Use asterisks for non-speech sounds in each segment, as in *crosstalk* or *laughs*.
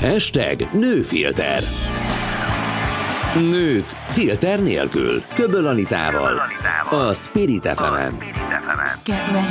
Hashtag nőfilter. Nők filter nélkül. Köböl Anitával. A Spirit fm Get ready.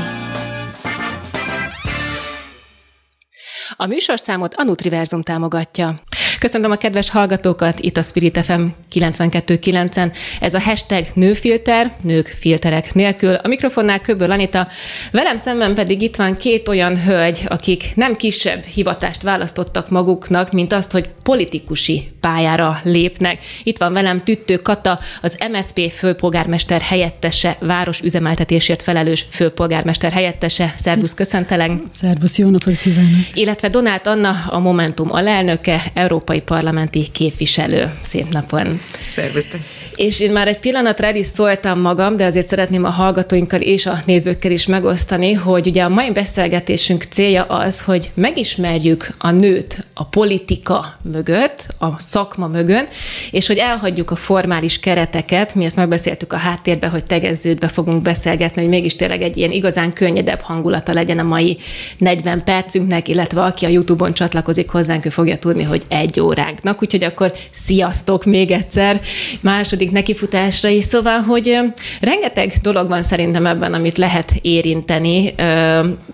A műsorszámot a Nutriverzum támogatja. Köszöntöm a kedves hallgatókat itt a Spirit FM 92.9-en. Ez a hashtag nőfilter, nők filterek nélkül. A mikrofonnál Köböl Anita, velem szemben pedig itt van két olyan hölgy, akik nem kisebb hivatást választottak maguknak, mint azt, hogy politikusi pályára lépnek. Itt van velem Tüttő Kata, az MSP főpolgármester helyettese, város üzemeltetésért felelős főpolgármester helyettese. Szervusz, köszöntelek! Szervusz, jó napot kívánok! Illetve Donát Anna, a Momentum alelnöke, Európa európai parlamenti képviselő. Szép napon! Szervusztok! És én már egy pillanatra el is szóltam magam, de azért szeretném a hallgatóinkkal és a nézőkkel is megosztani, hogy ugye a mai beszélgetésünk célja az, hogy megismerjük a nőt a politika mögött, a szakma mögött, és hogy elhagyjuk a formális kereteket, mi ezt megbeszéltük a háttérbe, hogy tegeződve fogunk beszélgetni, hogy mégis tényleg egy ilyen igazán könnyedebb hangulata legyen a mai 40 percünknek, illetve aki a YouTube-on csatlakozik hozzánk, ő fogja tudni, hogy egy egy óránknak, úgyhogy akkor sziasztok még egyszer második nekifutásra is. Szóval, hogy rengeteg dolog van szerintem ebben, amit lehet érinteni.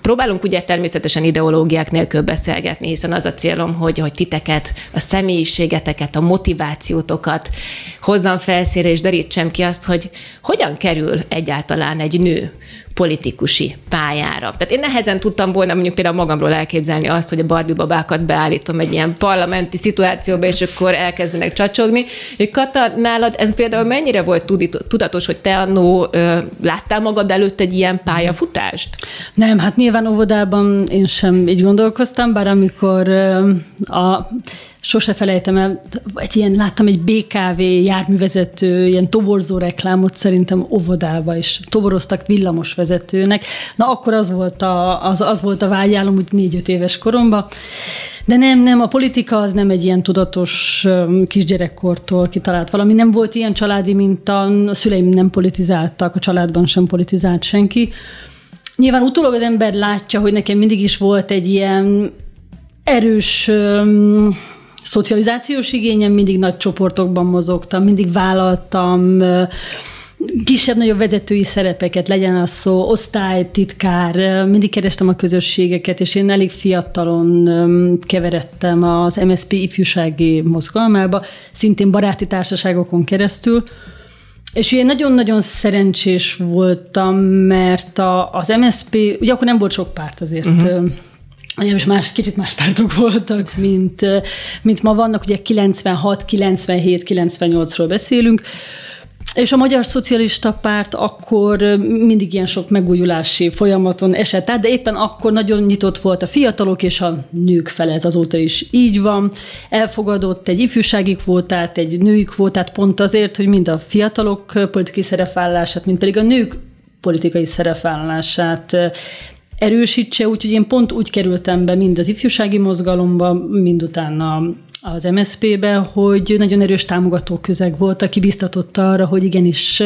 Próbálunk ugye természetesen ideológiák nélkül beszélgetni, hiszen az a célom, hogy, hogy titeket, a személyiségeteket, a motivációtokat hozzam felszíre, és derítsem ki azt, hogy hogyan kerül egyáltalán egy nő politikusi pályára. Tehát én nehezen tudtam volna mondjuk például magamról elképzelni azt, hogy a Barbie babákat beállítom egy ilyen parlamenti szituációba, és akkor elkezdenek csacsogni. Kata, nálad ez például mennyire volt tudatos, hogy te annó láttál magad előtt egy ilyen pályafutást? Nem, hát nyilván óvodában én sem így gondolkoztam, bár amikor a sose felejtem el, egy ilyen, láttam egy BKV járművezető, ilyen toborzó reklámot szerintem óvodába, és toboroztak villamosvezetőnek. Na akkor az volt a, az, az volt a vágyálom, úgy négy-öt éves koromban. De nem, nem, a politika az nem egy ilyen tudatos kisgyerekkortól kitalált valami. Nem volt ilyen családi minta, a szüleim nem politizáltak, a családban sem politizált senki. Nyilván utólag az ember látja, hogy nekem mindig is volt egy ilyen erős szocializációs igényem, mindig nagy csoportokban mozogtam, mindig vállaltam kisebb-nagyobb vezetői szerepeket, legyen az szó, osztálytitkár, mindig kerestem a közösségeket, és én elég fiatalon keveredtem az MSP ifjúsági mozgalmába, szintén baráti társaságokon keresztül, és ugye nagyon-nagyon szerencsés voltam, mert a, az MSP, ugye akkor nem volt sok párt azért, uh-huh és más, kicsit más pártok voltak, mint, mint ma vannak, ugye 96, 97, 98-ról beszélünk, és a Magyar Szocialista Párt akkor mindig ilyen sok megújulási folyamaton esett át, de éppen akkor nagyon nyitott volt a fiatalok és a nők fele, ez azóta is így van. Elfogadott egy ifjúsági kvótát, egy női kvótát pont azért, hogy mind a fiatalok politikai szerepvállását, mind pedig a nők politikai szerepvállását erősítse, úgyhogy én pont úgy kerültem be mind az ifjúsági mozgalomba, mind utána az MSZP-be, hogy nagyon erős támogató közeg volt, aki biztatott arra, hogy igenis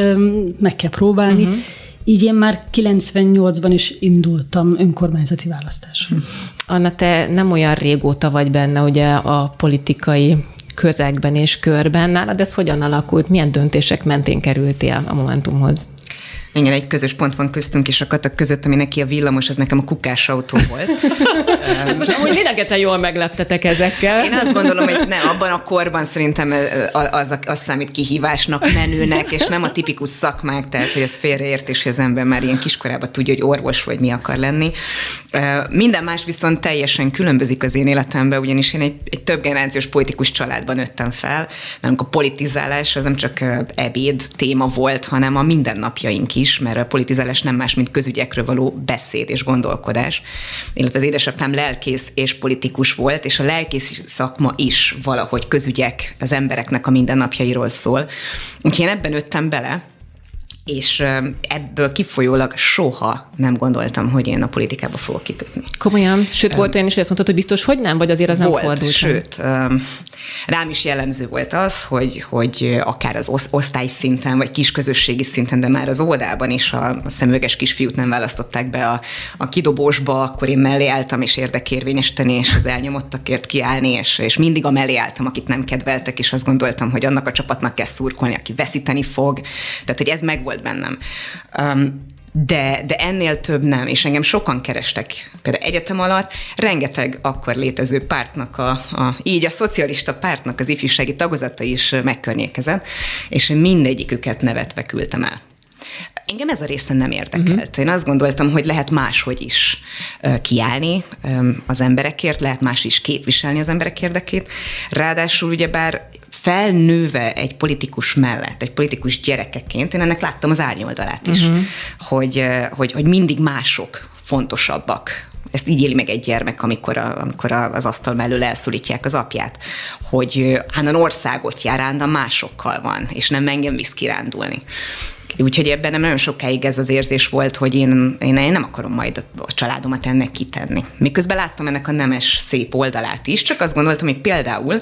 meg kell próbálni. Uh-huh. Így én már 98-ban is indultam önkormányzati választáson. Anna, te nem olyan régóta vagy benne ugye a politikai közegben és körben. Nálad ez hogyan alakult? Milyen döntések mentén kerültél a Momentumhoz? Igen, egy közös pont van köztünk és a katak között, ami neki a villamos, az nekem a kukás autó volt. *laughs* most amúgy lélegeten jól megleptetek ezekkel. Én azt gondolom, hogy ne, abban a korban szerintem az, az számít kihívásnak, menőnek, és nem a tipikus szakmák, tehát hogy ez félreértés, hogy az ember már ilyen kiskorában tudja, hogy orvos vagy mi akar lenni. Minden más viszont teljesen különbözik az én életemben, ugyanis én egy, egy több generációs politikus családban nőttem fel. Nálunk a politizálás az nem csak ebéd téma volt, hanem a mindennapjaink is, mert a politizálás nem más, mint közügyekről való beszéd és gondolkodás. Illetve az édesapám lelkész és politikus volt, és a lelkész szakma is valahogy közügyek az embereknek a mindennapjairól szól. Úgyhogy én ebben nőttem bele, és ebből kifolyólag soha nem gondoltam, hogy én a politikába fogok kikötni. Komolyan? Sőt, volt olyan is, hogy azt mondtad, hogy biztos, hogy nem, vagy azért az volt, nem fordult? Sőt, rám is jellemző volt az, hogy, hogy akár az osztály szinten, vagy kisközösségi szinten, de már az óvodában is a szemüveges kisfiút nem választották be a, a kidobósba, akkor én mellé álltam, és érdekérvényesíteni, és az elnyomottakért kiállni, és, és mindig a mellé álltam, akit nem kedveltek, és azt gondoltam, hogy annak a csapatnak kell szurkolni, aki veszíteni fog. Tehát, hogy ez meg volt bennem. Um, de, de ennél több nem, és engem sokan kerestek például egyetem alatt, rengeteg akkor létező pártnak, a, a, így a szocialista pártnak az ifjúsági tagozata is megkörnyékezett, és mindegyiküket nevetve küldtem el. Engem ez a része nem érdekelt. Uh-huh. Én azt gondoltam, hogy lehet máshogy is kiállni az emberekért, lehet más is képviselni az emberek érdekét. Ráadásul ugyebár felnőve egy politikus mellett, egy politikus gyerekeként, én ennek láttam az árnyoldalát is, uh-huh. hogy, hogy, hogy mindig mások fontosabbak ezt így éli meg egy gyermek, amikor, a, amikor az asztal mellől elszólítják az apját, hogy Hánnan országot jár, Hánnan másokkal van, és nem engem visz kirándulni. Úgyhogy ebben nem nagyon sokáig ez az érzés volt, hogy én, én, én nem akarom majd a családomat ennek kitenni. Miközben láttam ennek a nemes, szép oldalát is, csak azt gondoltam, hogy például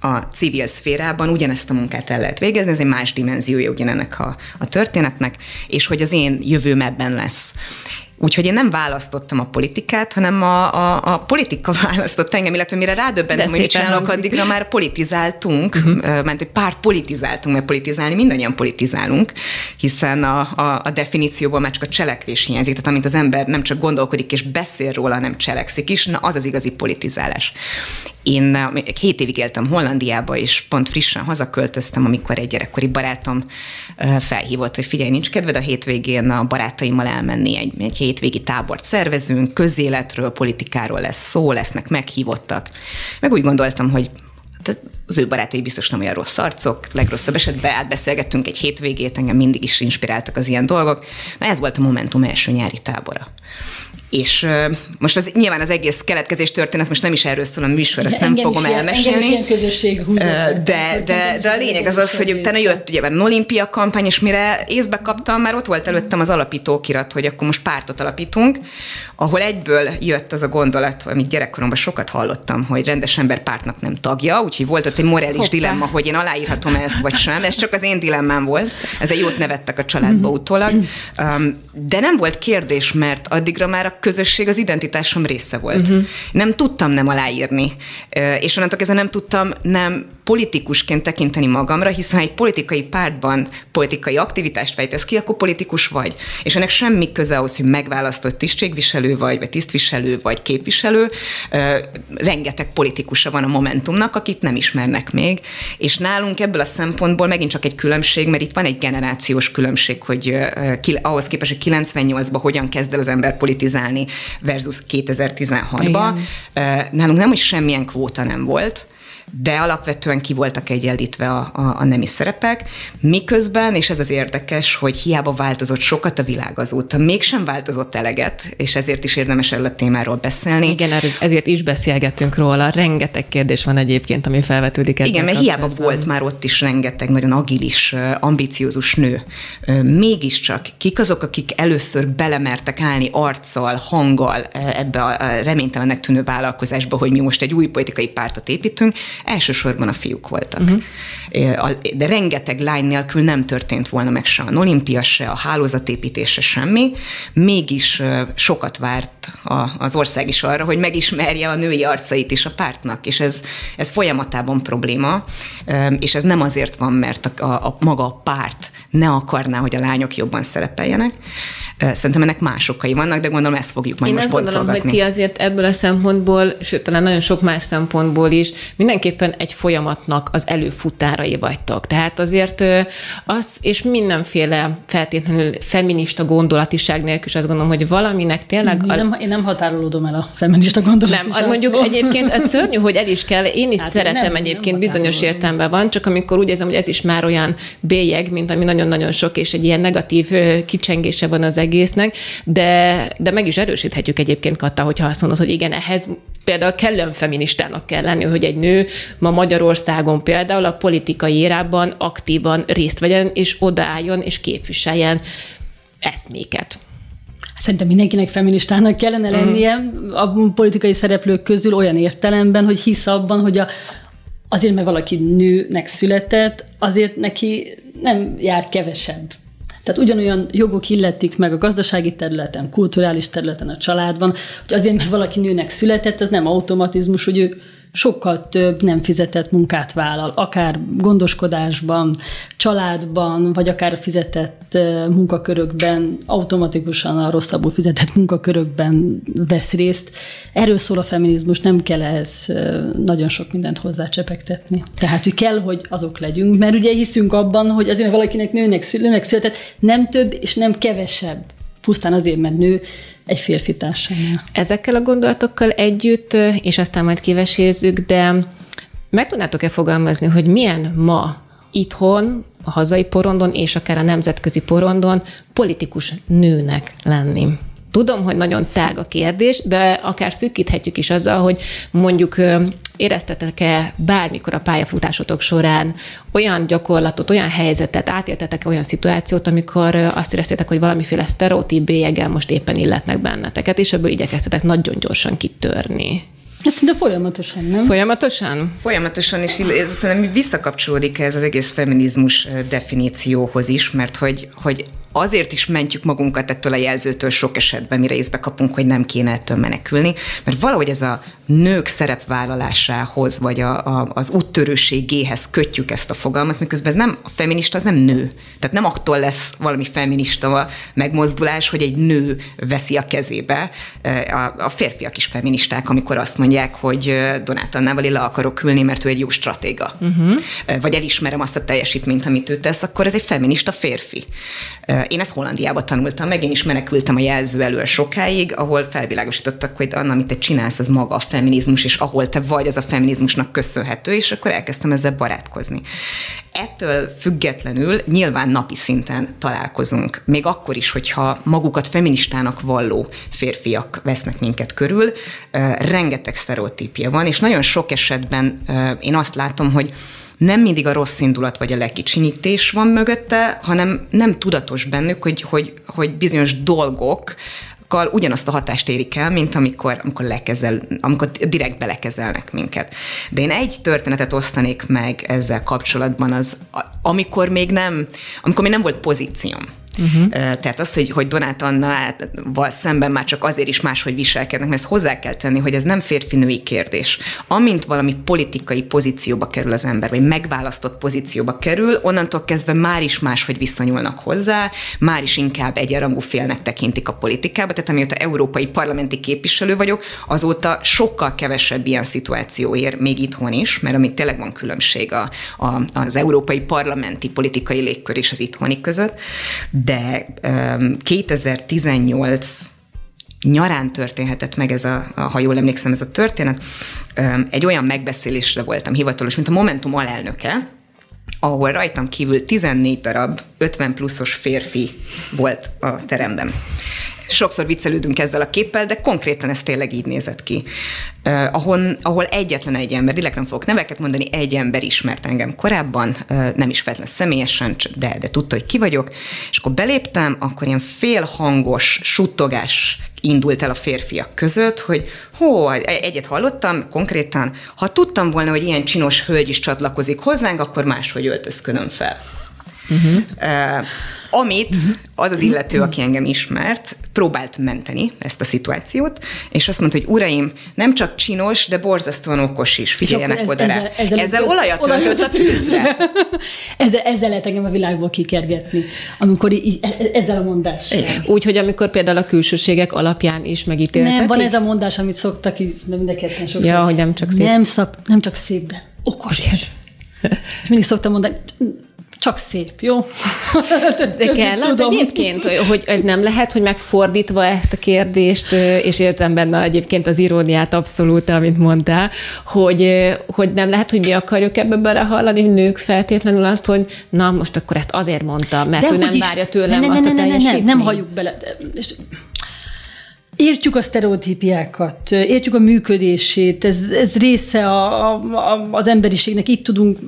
a civil szférában ugyanezt a munkát el lehet végezni, ez egy más dimenziója ugyanennek a, a történetnek, és hogy az én jövőm ebben lesz. Úgyhogy én nem választottam a politikát, hanem a, a, a politika *laughs* választott engem, illetve mire rádöbbentem, hogy mit csinálok, addigra már politizáltunk, uh-huh. mert hogy párt politizáltunk, mert politizálni mindannyian politizálunk, hiszen a, a, a definícióból már csak a cselekvés hiányzik, tehát amint az ember nem csak gondolkodik és beszél róla, hanem cselekszik is, na az az igazi politizálás. Én hét évig éltem Hollandiába, és pont frissen hazaköltöztem, amikor egy gyerekkori barátom felhívott, hogy figyelj, nincs kedved a hétvégén a barátaimmal elmenni, egy, egy hétvégi tábort szervezünk, közéletről, politikáról lesz szó, lesznek meghívottak. Meg úgy gondoltam, hogy az ő barátai biztos nem olyan rossz arcok, legrosszabb esetben átbeszélgettünk egy hétvégét, engem mindig is inspiráltak az ilyen dolgok. Na ez volt a Momentum első nyári tábora. És most az, nyilván az egész keletkezés történet most nem is erről szól a műsor, ezt nem fogom ilyen, elmesélni. Ilyen közösség húzott, de, de, de a lényeg az az, hogy utána jött ugye az olimpia kampány, és mire észbe kaptam, már ott volt előttem az alapítókirat, hogy akkor most pártot alapítunk, ahol egyből jött az a gondolat, amit gyerekkoromban sokat hallottam, hogy rendes ember pártnak nem tagja, úgyhogy volt ott egy morális Hoppá. dilemma, hogy én aláírhatom ezt vagy sem. Ez csak az én dilemmám volt. Ez egy jót nevettek a családba utólag. Um, de nem volt kérdés, mert addigra már a közösség az identitásom része volt. Uh-huh. Nem tudtam nem aláírni, és onnantól kezdve nem tudtam nem politikusként tekinteni magamra, hiszen ha egy politikai pártban politikai aktivitást fejtesz ki, akkor politikus vagy. És ennek semmi köze ahhoz, hogy megválasztott tisztségviselő vagy, vagy tisztviselő, vagy képviselő. Rengeteg politikusa van a Momentumnak, akit nem ismernek még. És nálunk ebből a szempontból megint csak egy különbség, mert itt van egy generációs különbség, hogy ahhoz képest, hogy 98-ban hogyan kezd el az ember politizálni versus 2016-ban. Nálunk nem, hogy semmilyen kvóta nem volt, de alapvetően ki voltak egyenlítve a, a, a nemi szerepek, miközben, és ez az érdekes, hogy hiába változott sokat a világ azóta, mégsem változott eleget, és ezért is érdemes erről a témáról beszélni. Igen, ezért is beszélgetünk róla. Rengeteg kérdés van egyébként, ami felvetődik. Igen, mert hiába volt már ott is rengeteg nagyon agilis, ambiciózus nő. Mégiscsak kik azok, akik először belemertek állni arccal, hanggal ebbe a reménytelennek tűnő vállalkozásba, hogy mi most egy új politikai pártot építünk, elsősorban a fiúk voltak. Uh-huh. De rengeteg lány nélkül nem történt volna meg se a olimpia, se a hálózatépítés, se semmi. Mégis sokat várt az ország is arra, hogy megismerje a női arcait is a pártnak, és ez, ez folyamatában probléma, és ez nem azért van, mert a, a, a maga a párt ne akarná, hogy a lányok jobban szerepeljenek. Szerintem ennek más okai vannak, de gondolom ezt fogjuk majd Én most azt gondolom, hogy ti azért ebből a szempontból, sőt, talán nagyon sok más szempontból is mindenképpen egy folyamatnak az előfutárai vagytok. Tehát azért az, és mindenféle feltétlenül feminista gondolatiság nélkül is azt gondolom, hogy valaminek tényleg... Én nem, én nem határolódom el a feminista gondolatiság. Nem, mondjuk egyébként ez szörnyű, hogy el is kell, én is hát szeretem nem, egyébként, nem bizonyos értelemben van, csak amikor úgy érzem, hogy ez is már olyan bélyeg, mint ami nagyon-nagyon sok, és egy ilyen negatív kicsengése van az egésznek, de, de meg is erősíthetjük egyébként, Katta, hogyha azt mondod, hogy igen, ehhez például kellően feministának kell lenni, hogy egy nő ma Magyarországon például a politikai érában aktívan részt vegyen, és odaálljon, és képviseljen eszméket. Szerintem mindenkinek feministának kellene mhm. lennie a politikai szereplők közül olyan értelemben, hogy hisz abban, hogy a, azért, mert valaki nőnek született, azért neki nem jár kevesebb. Tehát ugyanolyan jogok illetik meg a gazdasági területen, kulturális területen, a családban, hogy azért, mert valaki nőnek született, az nem automatizmus, hogy ő sokkal több nem fizetett munkát vállal, akár gondoskodásban, családban, vagy akár fizetett munkakörökben, automatikusan a rosszabbul fizetett munkakörökben vesz részt. Erről szól a feminizmus, nem kell ez nagyon sok mindent hozzácsepegtetni. Tehát, hogy kell, hogy azok legyünk, mert ugye hiszünk abban, hogy azért valakinek nőnek, nőnek született, nem több és nem kevesebb pusztán azért, mert nő egy férfi társammal. Ezekkel a gondolatokkal együtt, és aztán majd kivesézzük, de meg tudnátok-e fogalmazni, hogy milyen ma itthon, a hazai porondon és akár a nemzetközi porondon politikus nőnek lenni? Tudom, hogy nagyon tág a kérdés, de akár szűkíthetjük is azzal, hogy mondjuk éreztetek-e bármikor a pályafutásotok során olyan gyakorlatot, olyan helyzetet, átéltetek olyan szituációt, amikor azt éreztétek, hogy valamiféle sztereotíp bélyeggel most éppen illetnek benneteket, és ebből igyekeztetek nagyon gyorsan kitörni. Ez szinte folyamatosan, nem? Folyamatosan? Folyamatosan, és ez szerintem visszakapcsolódik ez az egész feminizmus definícióhoz is, mert hogy, hogy azért is mentjük magunkat ettől a jelzőtől sok esetben, mire észbe kapunk, hogy nem kéne ettől menekülni, mert valahogy ez a nők szerepvállalásához, vagy a, a, az úttörőségéhez kötjük ezt a fogalmat, miközben ez nem, a feminista az nem nő. Tehát nem attól lesz valami feminista megmozdulás, hogy egy nő veszi a kezébe. A, a férfiak is feministák, amikor azt mondják, hogy Donát Annával le akarok ülni, mert ő egy jó stratéga. Uh-huh. Vagy elismerem azt a teljesítményt, amit ő tesz, akkor ez egy feminista férfi. Én ezt Hollandiába tanultam meg, én is menekültem a jelző elől sokáig, ahol felvilágosítottak, hogy Anna, amit te csinálsz, az maga a feminizmus, és ahol te vagy, az a feminizmusnak köszönhető, és akkor elkezdtem ezzel barátkozni. Ettől függetlenül nyilván napi szinten találkozunk, még akkor is, hogyha magukat feministának valló férfiak vesznek minket körül, rengeteg sztereotípia van, és nagyon sok esetben én azt látom, hogy nem mindig a rossz indulat vagy a lekicsinyítés van mögötte, hanem nem tudatos bennük, hogy, hogy, hogy bizonyos dolgok, ugyanazt a hatást érik el, mint amikor, amikor, lekezel, amikor direkt belekezelnek minket. De én egy történetet osztanék meg ezzel kapcsolatban, az amikor még nem, amikor még nem volt pozícióm. Uh-huh. Tehát az, hogy, hogy Donát Annával szemben már csak azért is máshogy viselkednek, mert ezt hozzá kell tenni, hogy ez nem férfi-női kérdés. Amint valami politikai pozícióba kerül az ember, vagy megválasztott pozícióba kerül, onnantól kezdve már is máshogy viszonyulnak hozzá, már is inkább egyenrangú félnek tekintik a politikába, tehát amióta európai parlamenti képviselő vagyok, azóta sokkal kevesebb ilyen szituáció ér még itthon is, mert amit tényleg van különbség a, a, az európai parlamenti politikai légkör és az itthoni között, de 2018 nyarán történhetett meg ez a, ha jól emlékszem, ez a történet. Egy olyan megbeszélésre voltam hivatalos, mint a Momentum alelnöke, ahol rajtam kívül 14 darab 50 pluszos férfi volt a teremben. Sokszor viccelődünk ezzel a képpel, de konkrétan ez tényleg így nézett ki. Uh, ahol, ahol egyetlen egy ember, direkt nem fogok neveket mondani, egy ember ismert engem korábban, uh, nem is feltétlenül személyesen, de, de tudta, hogy ki vagyok, és akkor beléptem, akkor ilyen félhangos suttogás indult el a férfiak között, hogy hó, egyet hallottam konkrétan, ha tudtam volna, hogy ilyen csinos hölgy is csatlakozik hozzánk, akkor máshogy öltözködöm fel. Uh-huh. Uh, amit az az illető, aki engem ismert, próbált menteni ezt a szituációt, és azt mondta, hogy uraim, nem csak csinos, de borzasztóan okos is, figyeljenek ez, oda rá. Ezzel, ezzel, ezzel olajat töltött a tűzre. *laughs* ezzel, ezzel lehet engem a világból kikergetni, amikor így, e- e- ezzel a mondással. Úgy, hogy amikor például a külsőségek alapján is megítéltek. Nem, van ez a mondás, amit szoktak, de mindenketten sokszor. Ja, hogy nem csak szép. Nem, szap, nem csak szép, de okos is. És mindig szoktam mondani, csak szép, jó? *laughs* De kell az Tudom. egyébként, hogy ez nem lehet, hogy megfordítva ezt a kérdést, és értem benne egyébként az iróniát abszolút, amit mondtál, hogy, hogy nem lehet, hogy mi akarjuk ebbe belehallani, nők feltétlenül azt, hogy na, most akkor ezt azért mondta, mert De ő nem is. várja tőlem ne, ne, azt ne, ne, a ne, ne, nem halljuk bele. És Értjük a sztereotípiákat, értjük a működését, ez, ez része a, a, az emberiségnek, itt tudunk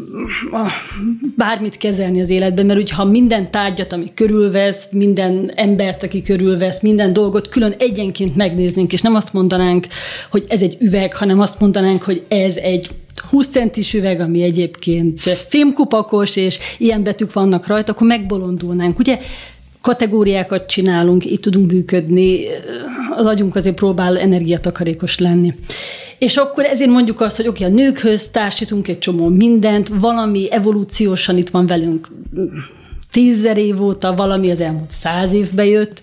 bármit kezelni az életben, mert hogyha minden tárgyat, ami körülvesz, minden embert, aki körülvesz, minden dolgot külön egyenként megnéznénk, és nem azt mondanánk, hogy ez egy üveg, hanem azt mondanánk, hogy ez egy 20 centis üveg, ami egyébként fémkupakos, és ilyen betűk vannak rajta, akkor megbolondulnánk. Ugye kategóriákat csinálunk, itt tudunk működni, az agyunk azért próbál energiatakarékos lenni. És akkor ezért mondjuk azt, hogy oké, okay, a nőkhöz társítunk egy csomó mindent, valami evolúciósan itt van velünk tízzer év óta, valami az elmúlt száz évbe jött,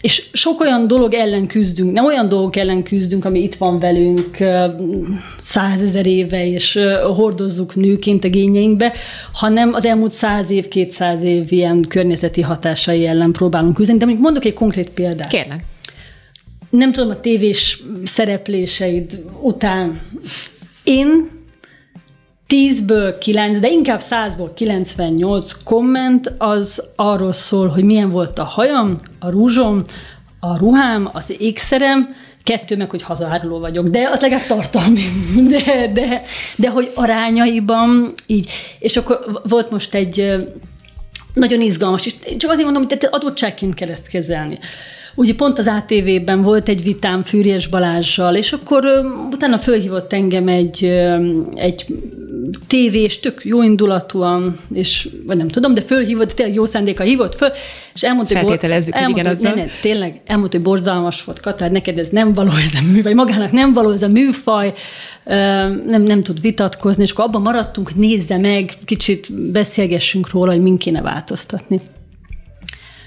és sok olyan dolog ellen küzdünk, nem olyan dolgok ellen küzdünk, ami itt van velünk százezer éve, és hordozzuk nőként a gényeinkbe, hanem az elmúlt száz év, kétszáz év ilyen környezeti hatásai ellen próbálunk küzdeni. De mondjuk mondok egy konkrét példát. Kérlek. Nem tudom, a tévés szerepléseid után én 10-ből 9, de inkább 100-ból 98 komment az arról szól, hogy milyen volt a hajam, a rúzsom, a ruhám, az ékszerem, kettő meg, hogy hazáruló vagyok, de az legalább tartalmi, *laughs* de, de, de hogy arányaiban így. És akkor volt most egy nagyon izgalmas, és csak azért mondom, hogy adottságként kell ezt kezelni ugye pont az ATV-ben volt egy vitám Fűrjes Balázsjal, és akkor utána fölhívott engem egy, egy tévés, tök jó indulatúan, és vagy nem tudom, de fölhívott, tényleg jó szándéka hívott föl, és elmondta, hogy, bor, elmondta, igen, hogy ne, ne, tényleg, elmondta, hogy borzalmas volt, Katár, neked ez nem való ez a műfaj, magának nem való ez a műfaj, nem, nem tud vitatkozni, és akkor abban maradtunk, nézze meg, kicsit beszélgessünk róla, hogy min kéne változtatni.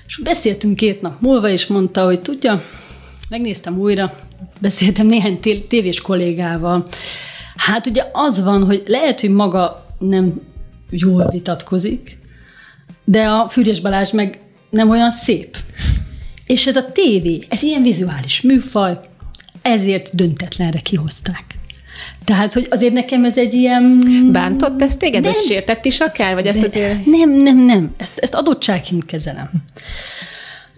És beszéltünk két nap múlva, és mondta, hogy tudja, megnéztem újra, beszéltem néhány tévés kollégával. Hát ugye az van, hogy lehet, hogy maga nem jól vitatkozik, de a Fűrjes Balázs meg nem olyan szép. És ez a tévé, ez ilyen vizuális műfaj, ezért döntetlenre kihozták. Tehát, hogy azért nekem ez egy ilyen... Bántott ezt téged, nem, vagy sértett is akár, vagy ezt azért... Nem, nem, nem. Ezt, ezt adottságként kezelem.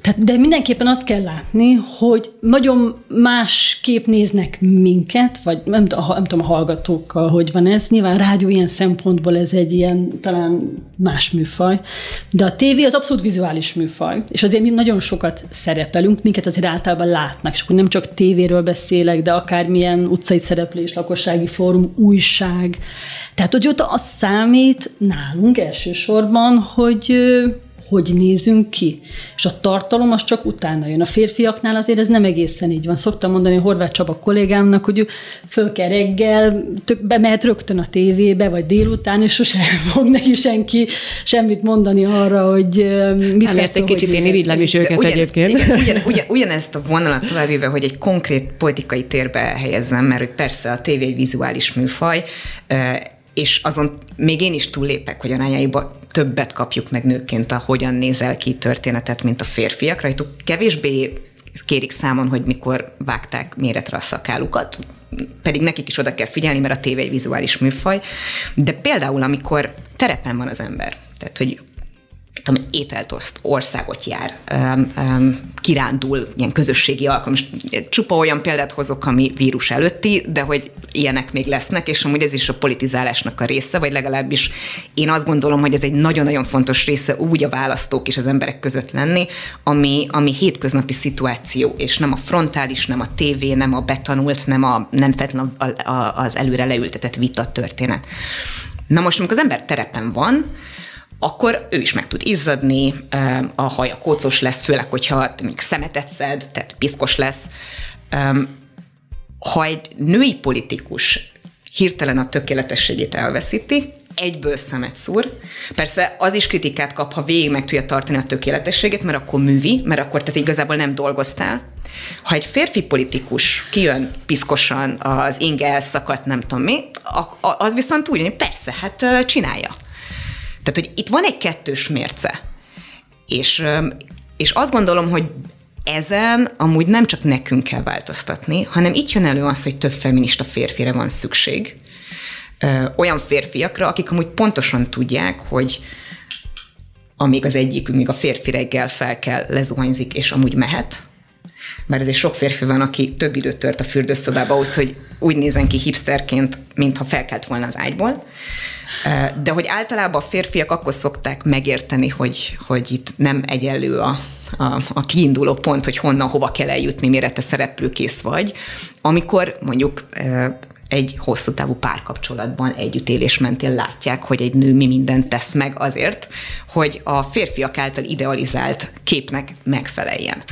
Tehát, de mindenképpen azt kell látni, hogy nagyon másképp néznek minket, vagy nem, nem tudom a hallgatókkal, hogy van ez. Nyilván rádió ilyen szempontból ez egy ilyen talán más műfaj, de a tévé az abszolút vizuális műfaj, és azért mi nagyon sokat szerepelünk, minket azért általában látnak, és akkor nem csak tévéről beszélek, de akármilyen utcai szereplés, lakossági fórum, újság. Tehát, hogy ott az számít nálunk elsősorban, hogy hogy nézünk ki. És a tartalom az csak utána jön. A férfiaknál azért ez nem egészen így van. Szoktam mondani Horváth Csaba kollégámnak, hogy ő föl kell reggel, tök, bemehet rögtön a tévébe, vagy délután, és sosem *laughs* fog neki senki semmit mondani arra, hogy mit Nem egy kicsit én irigylem is őket ugyan, egyébként. Igen, ugyan, ugyan, ugyanezt a vonalat továbbéve, hogy egy konkrét politikai térbe helyezzem, mert hogy persze a tévé egy vizuális műfaj, és azon még én is túllépek, hogy arányaiba többet kapjuk meg nőként a hogyan nézel ki történetet, mint a férfiak. Rajtuk kevésbé kérik számon, hogy mikor vágták méretre a szakálukat, pedig nekik is oda kell figyelni, mert a tévé egy vizuális műfaj. De például, amikor terepen van az ember, tehát hogy tudom, ételt oszt, országot jár, um, um, kirándul, ilyen közösségi alkalom. Csupa olyan példát hozok, ami vírus előtti, de hogy ilyenek még lesznek, és amúgy ez is a politizálásnak a része, vagy legalábbis én azt gondolom, hogy ez egy nagyon-nagyon fontos része úgy a választók és az emberek között lenni, ami, ami hétköznapi szituáció, és nem a frontális, nem a tévé, nem a betanult, nem, a, nem feltétlenül az előre leültetett vita történet. Na most, amikor az ember terepen van, akkor ő is meg tud izzadni, a haja kócos lesz, főleg, hogyha még szemetet szed, tehát piszkos lesz. Ha egy női politikus hirtelen a tökéletességét elveszíti, egyből szemet szúr. Persze az is kritikát kap, ha végig meg tudja tartani a tökéletességét, mert akkor művi, mert akkor tehát igazából nem dolgoztál. Ha egy férfi politikus kijön piszkosan, az inge elszakadt, nem tudom mi, az viszont úgy, hogy persze, hát csinálja. Tehát, hogy itt van egy kettős mérce. És, és azt gondolom, hogy ezen amúgy nem csak nekünk kell változtatni, hanem itt jön elő az, hogy több feminista férfire van szükség. Olyan férfiakra, akik amúgy pontosan tudják, hogy amíg az egyikünk, még a férfi reggel fel kell, lezuhanyzik, és amúgy mehet, Bár ezért sok férfi van, aki több időt tört a fürdőszobába ahhoz, hogy úgy nézen ki hipsterként, mintha felkelt volna az ágyból. De hogy általában a férfiak akkor szokták megérteni, hogy, hogy itt nem egyenlő a, a, a kiinduló pont, hogy honnan, hova kell eljutni, mire te szereplőkész vagy, amikor mondjuk egy hosszú távú párkapcsolatban együttélés mentén látják, hogy egy nő mi mindent tesz meg azért, hogy a férfiak által idealizált képnek megfeleljen.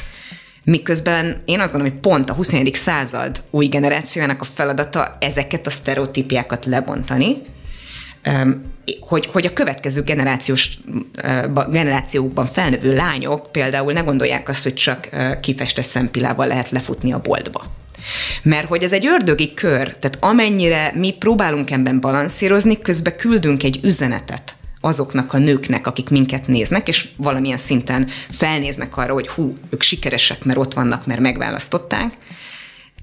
Miközben én azt gondolom, hogy pont a 21. század új generációjának a feladata ezeket a sztereotípiákat lebontani, hogy, hogy a következő generációs, generációkban felnövő lányok például ne gondolják azt, hogy csak kifestes szempilával lehet lefutni a boltba. Mert hogy ez egy ördögi kör, tehát amennyire mi próbálunk ebben balanszírozni, közben küldünk egy üzenetet azoknak a nőknek, akik minket néznek, és valamilyen szinten felnéznek arra, hogy hú, ők sikeresek, mert ott vannak, mert megválasztották,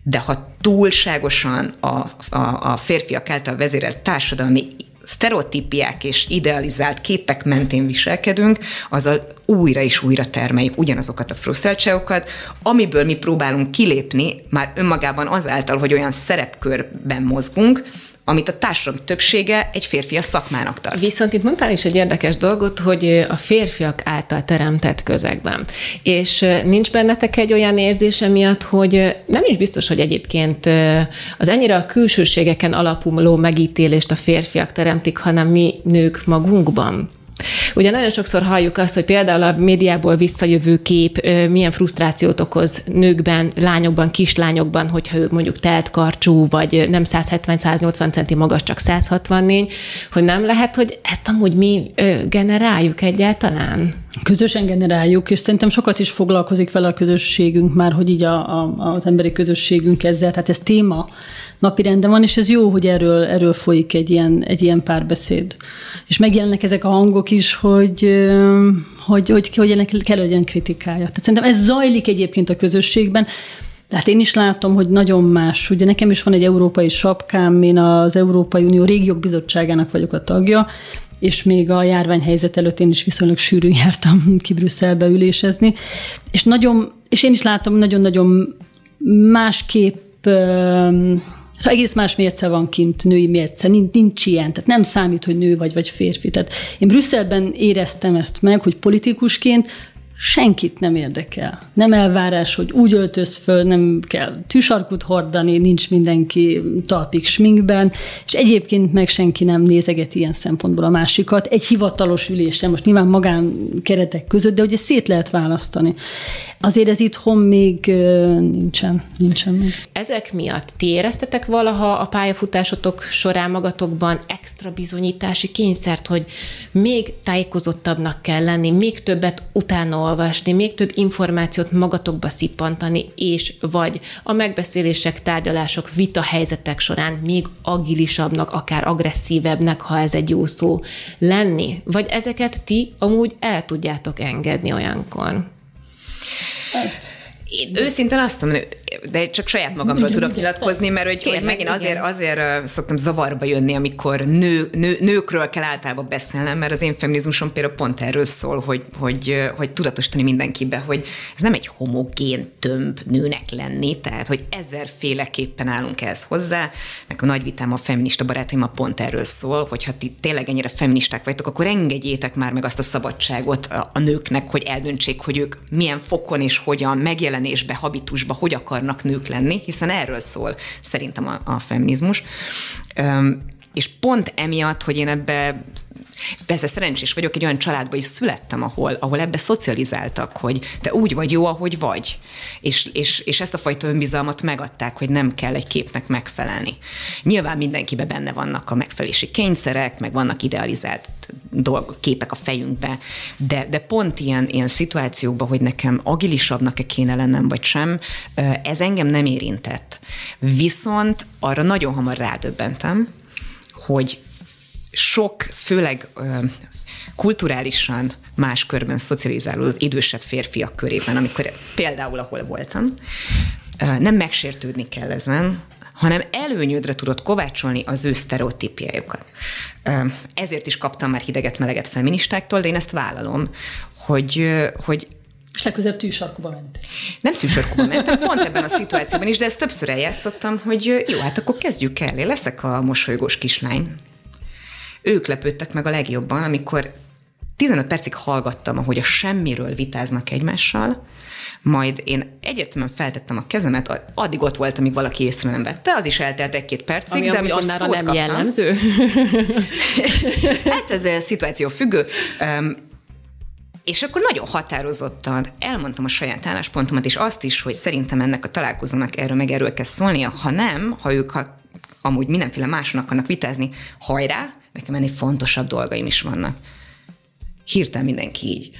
de ha túlságosan a, a, a férfiak által vezérelt társadalmi sztereotípiák és idealizált képek mentén viselkedünk, azzal újra és újra termeljük ugyanazokat a frusztráltságokat, amiből mi próbálunk kilépni, már önmagában azáltal, hogy olyan szerepkörben mozgunk, amit a társadalom többsége egy férfi a szakmának tart. Viszont itt mondtál is egy érdekes dolgot, hogy a férfiak által teremtett közegben. És nincs bennetek egy olyan érzése miatt, hogy nem is biztos, hogy egyébként az ennyire a külsőségeken alapuló megítélést a férfiak teremtik, hanem mi nők magunkban. Ugye nagyon sokszor halljuk azt, hogy például a médiából visszajövő kép milyen frusztrációt okoz nőkben, lányokban, kislányokban, hogyha ő mondjuk telt karcsú, vagy nem 170-180 centi magas, csak 164, hogy nem lehet, hogy ezt amúgy mi generáljuk egyáltalán? Közösen generáljuk, és szerintem sokat is foglalkozik vele a közösségünk már, hogy így a, a, az emberi közösségünk ezzel, tehát ez téma napirenden van, és ez jó, hogy erről, erről folyik egy ilyen, egy ilyen párbeszéd. És megjelennek ezek a hangok is, hogy, hogy, hogy, hogy ennek kell legyen kritikája. Tehát szerintem ez zajlik egyébként a közösségben, tehát én is látom, hogy nagyon más. Ugye nekem is van egy európai sapkám, én az Európai Unió Régiók Bizottságának vagyok a tagja, és még a járványhelyzet előtt én is viszonylag sűrűn jártam ki Brüsszelbe ülésezni, és nagyon, és én is látom, nagyon-nagyon másképp Szóval egész más mérce van kint, női mérce, nincs, nincs ilyen, tehát nem számít, hogy nő vagy, vagy férfi. Tehát én Brüsszelben éreztem ezt meg, hogy politikusként senkit nem érdekel. Nem elvárás, hogy úgy öltöz föl, nem kell tűsarkut hordani, nincs mindenki talpig sminkben, és egyébként meg senki nem nézeget ilyen szempontból a másikat. Egy hivatalos ülésen, most nyilván magán keretek között, de ezt szét lehet választani. Azért ez itthon még nincsen, nincsen még. Ezek miatt ti éreztetek valaha a pályafutásotok során magatokban extra bizonyítási kényszert, hogy még tájékozottabbnak kell lenni, még többet utána olvasni, még több információt magatokba szippantani, és vagy a megbeszélések, tárgyalások, vita helyzetek során még agilisabbnak, akár agresszívebbnek, ha ez egy jó szó, lenni? Vagy ezeket ti amúgy el tudjátok engedni olyankor? Én őszintén azt mondom, de csak saját magamról tudok nyilatkozni, mert hogy, hogy megint azért, azért szoktam zavarba jönni, amikor nő, nő, nőkről kell általában beszélnem, mert az én feminizmusom például pont erről szól, hogy, hogy, hogy tudatosítani mindenkibe, hogy ez nem egy homogén tömb nőnek lenni, tehát hogy ezerféleképpen állunk ehhez hozzá. Nekem a nagy vitám a feminista barátaim a pont erről szól, hogy ha ti tényleg ennyire feministák vagytok, akkor engedjétek már meg azt a szabadságot a, a nőknek, hogy eldöntsék, hogy ők milyen fokon és hogyan megjelenésbe, habitusba, hogy akar akarnak nők lenni, hiszen erről szól szerintem a, a feminizmus. Üm, és pont emiatt, hogy én ebbe Persze szerencsés vagyok, egy olyan családban is születtem, ahol, ahol ebbe szocializáltak, hogy te úgy vagy jó, ahogy vagy. És, és, és ezt a fajta önbizalmat megadták, hogy nem kell egy képnek megfelelni. Nyilván mindenkiben benne vannak a megfelelési kényszerek, meg vannak idealizált dolgok, képek a fejünkbe, de, de pont ilyen, ilyen szituációkban, hogy nekem agilisabbnak-e kéne lennem, vagy sem, ez engem nem érintett. Viszont arra nagyon hamar rádöbbentem, hogy sok, főleg kulturálisan más körben szocializálódott idősebb férfiak körében, amikor például ahol voltam, nem megsértődni kell ezen, hanem előnyödre tudott kovácsolni az ő sztereotípiájukat. Ezért is kaptam már hideget-meleget feministáktól, de én ezt vállalom, hogy, hogy És legközelebb tűsarkuba ment. Nem tűsarkuba mentem, pont ebben a szituációban is, de ezt többször eljátszottam, hogy jó, hát akkor kezdjük el, én leszek a mosolygós kislány. Ők lepődtek meg a legjobban, amikor 15 percig hallgattam, ahogy a semmiről vitáznak egymással, majd én egyértelműen feltettem a kezemet, addig ott volt, amíg valaki észre nem vette, az is eltelt egy-két percig, Ami de amikor nem kaptam, jellemző. *laughs* *laughs* hát ez szituáció függő. És akkor nagyon határozottan elmondtam a saját álláspontomat, és azt is, hogy szerintem ennek a találkozónak erről meg erről kell szólnia. Ha nem, ha ők ha amúgy mindenféle máson akarnak vitázni, hajrá, nekem ennél fontosabb dolgaim is vannak. Hirtelen mindenki így.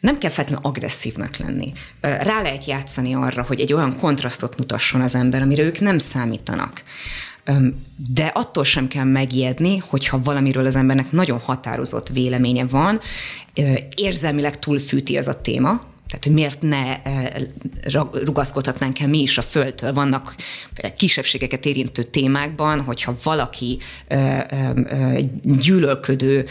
Nem kell feltétlenül agresszívnak lenni. Rá lehet játszani arra, hogy egy olyan kontrasztot mutasson az ember, amire ők nem számítanak. De attól sem kell megijedni, hogyha valamiről az embernek nagyon határozott véleménye van, érzelmileg túlfűti az a téma, tehát, hogy miért ne rugaszkodhatnánk el mi is a Földtől. Vannak kisebbségeket érintő témákban, hogyha valaki gyűlölködő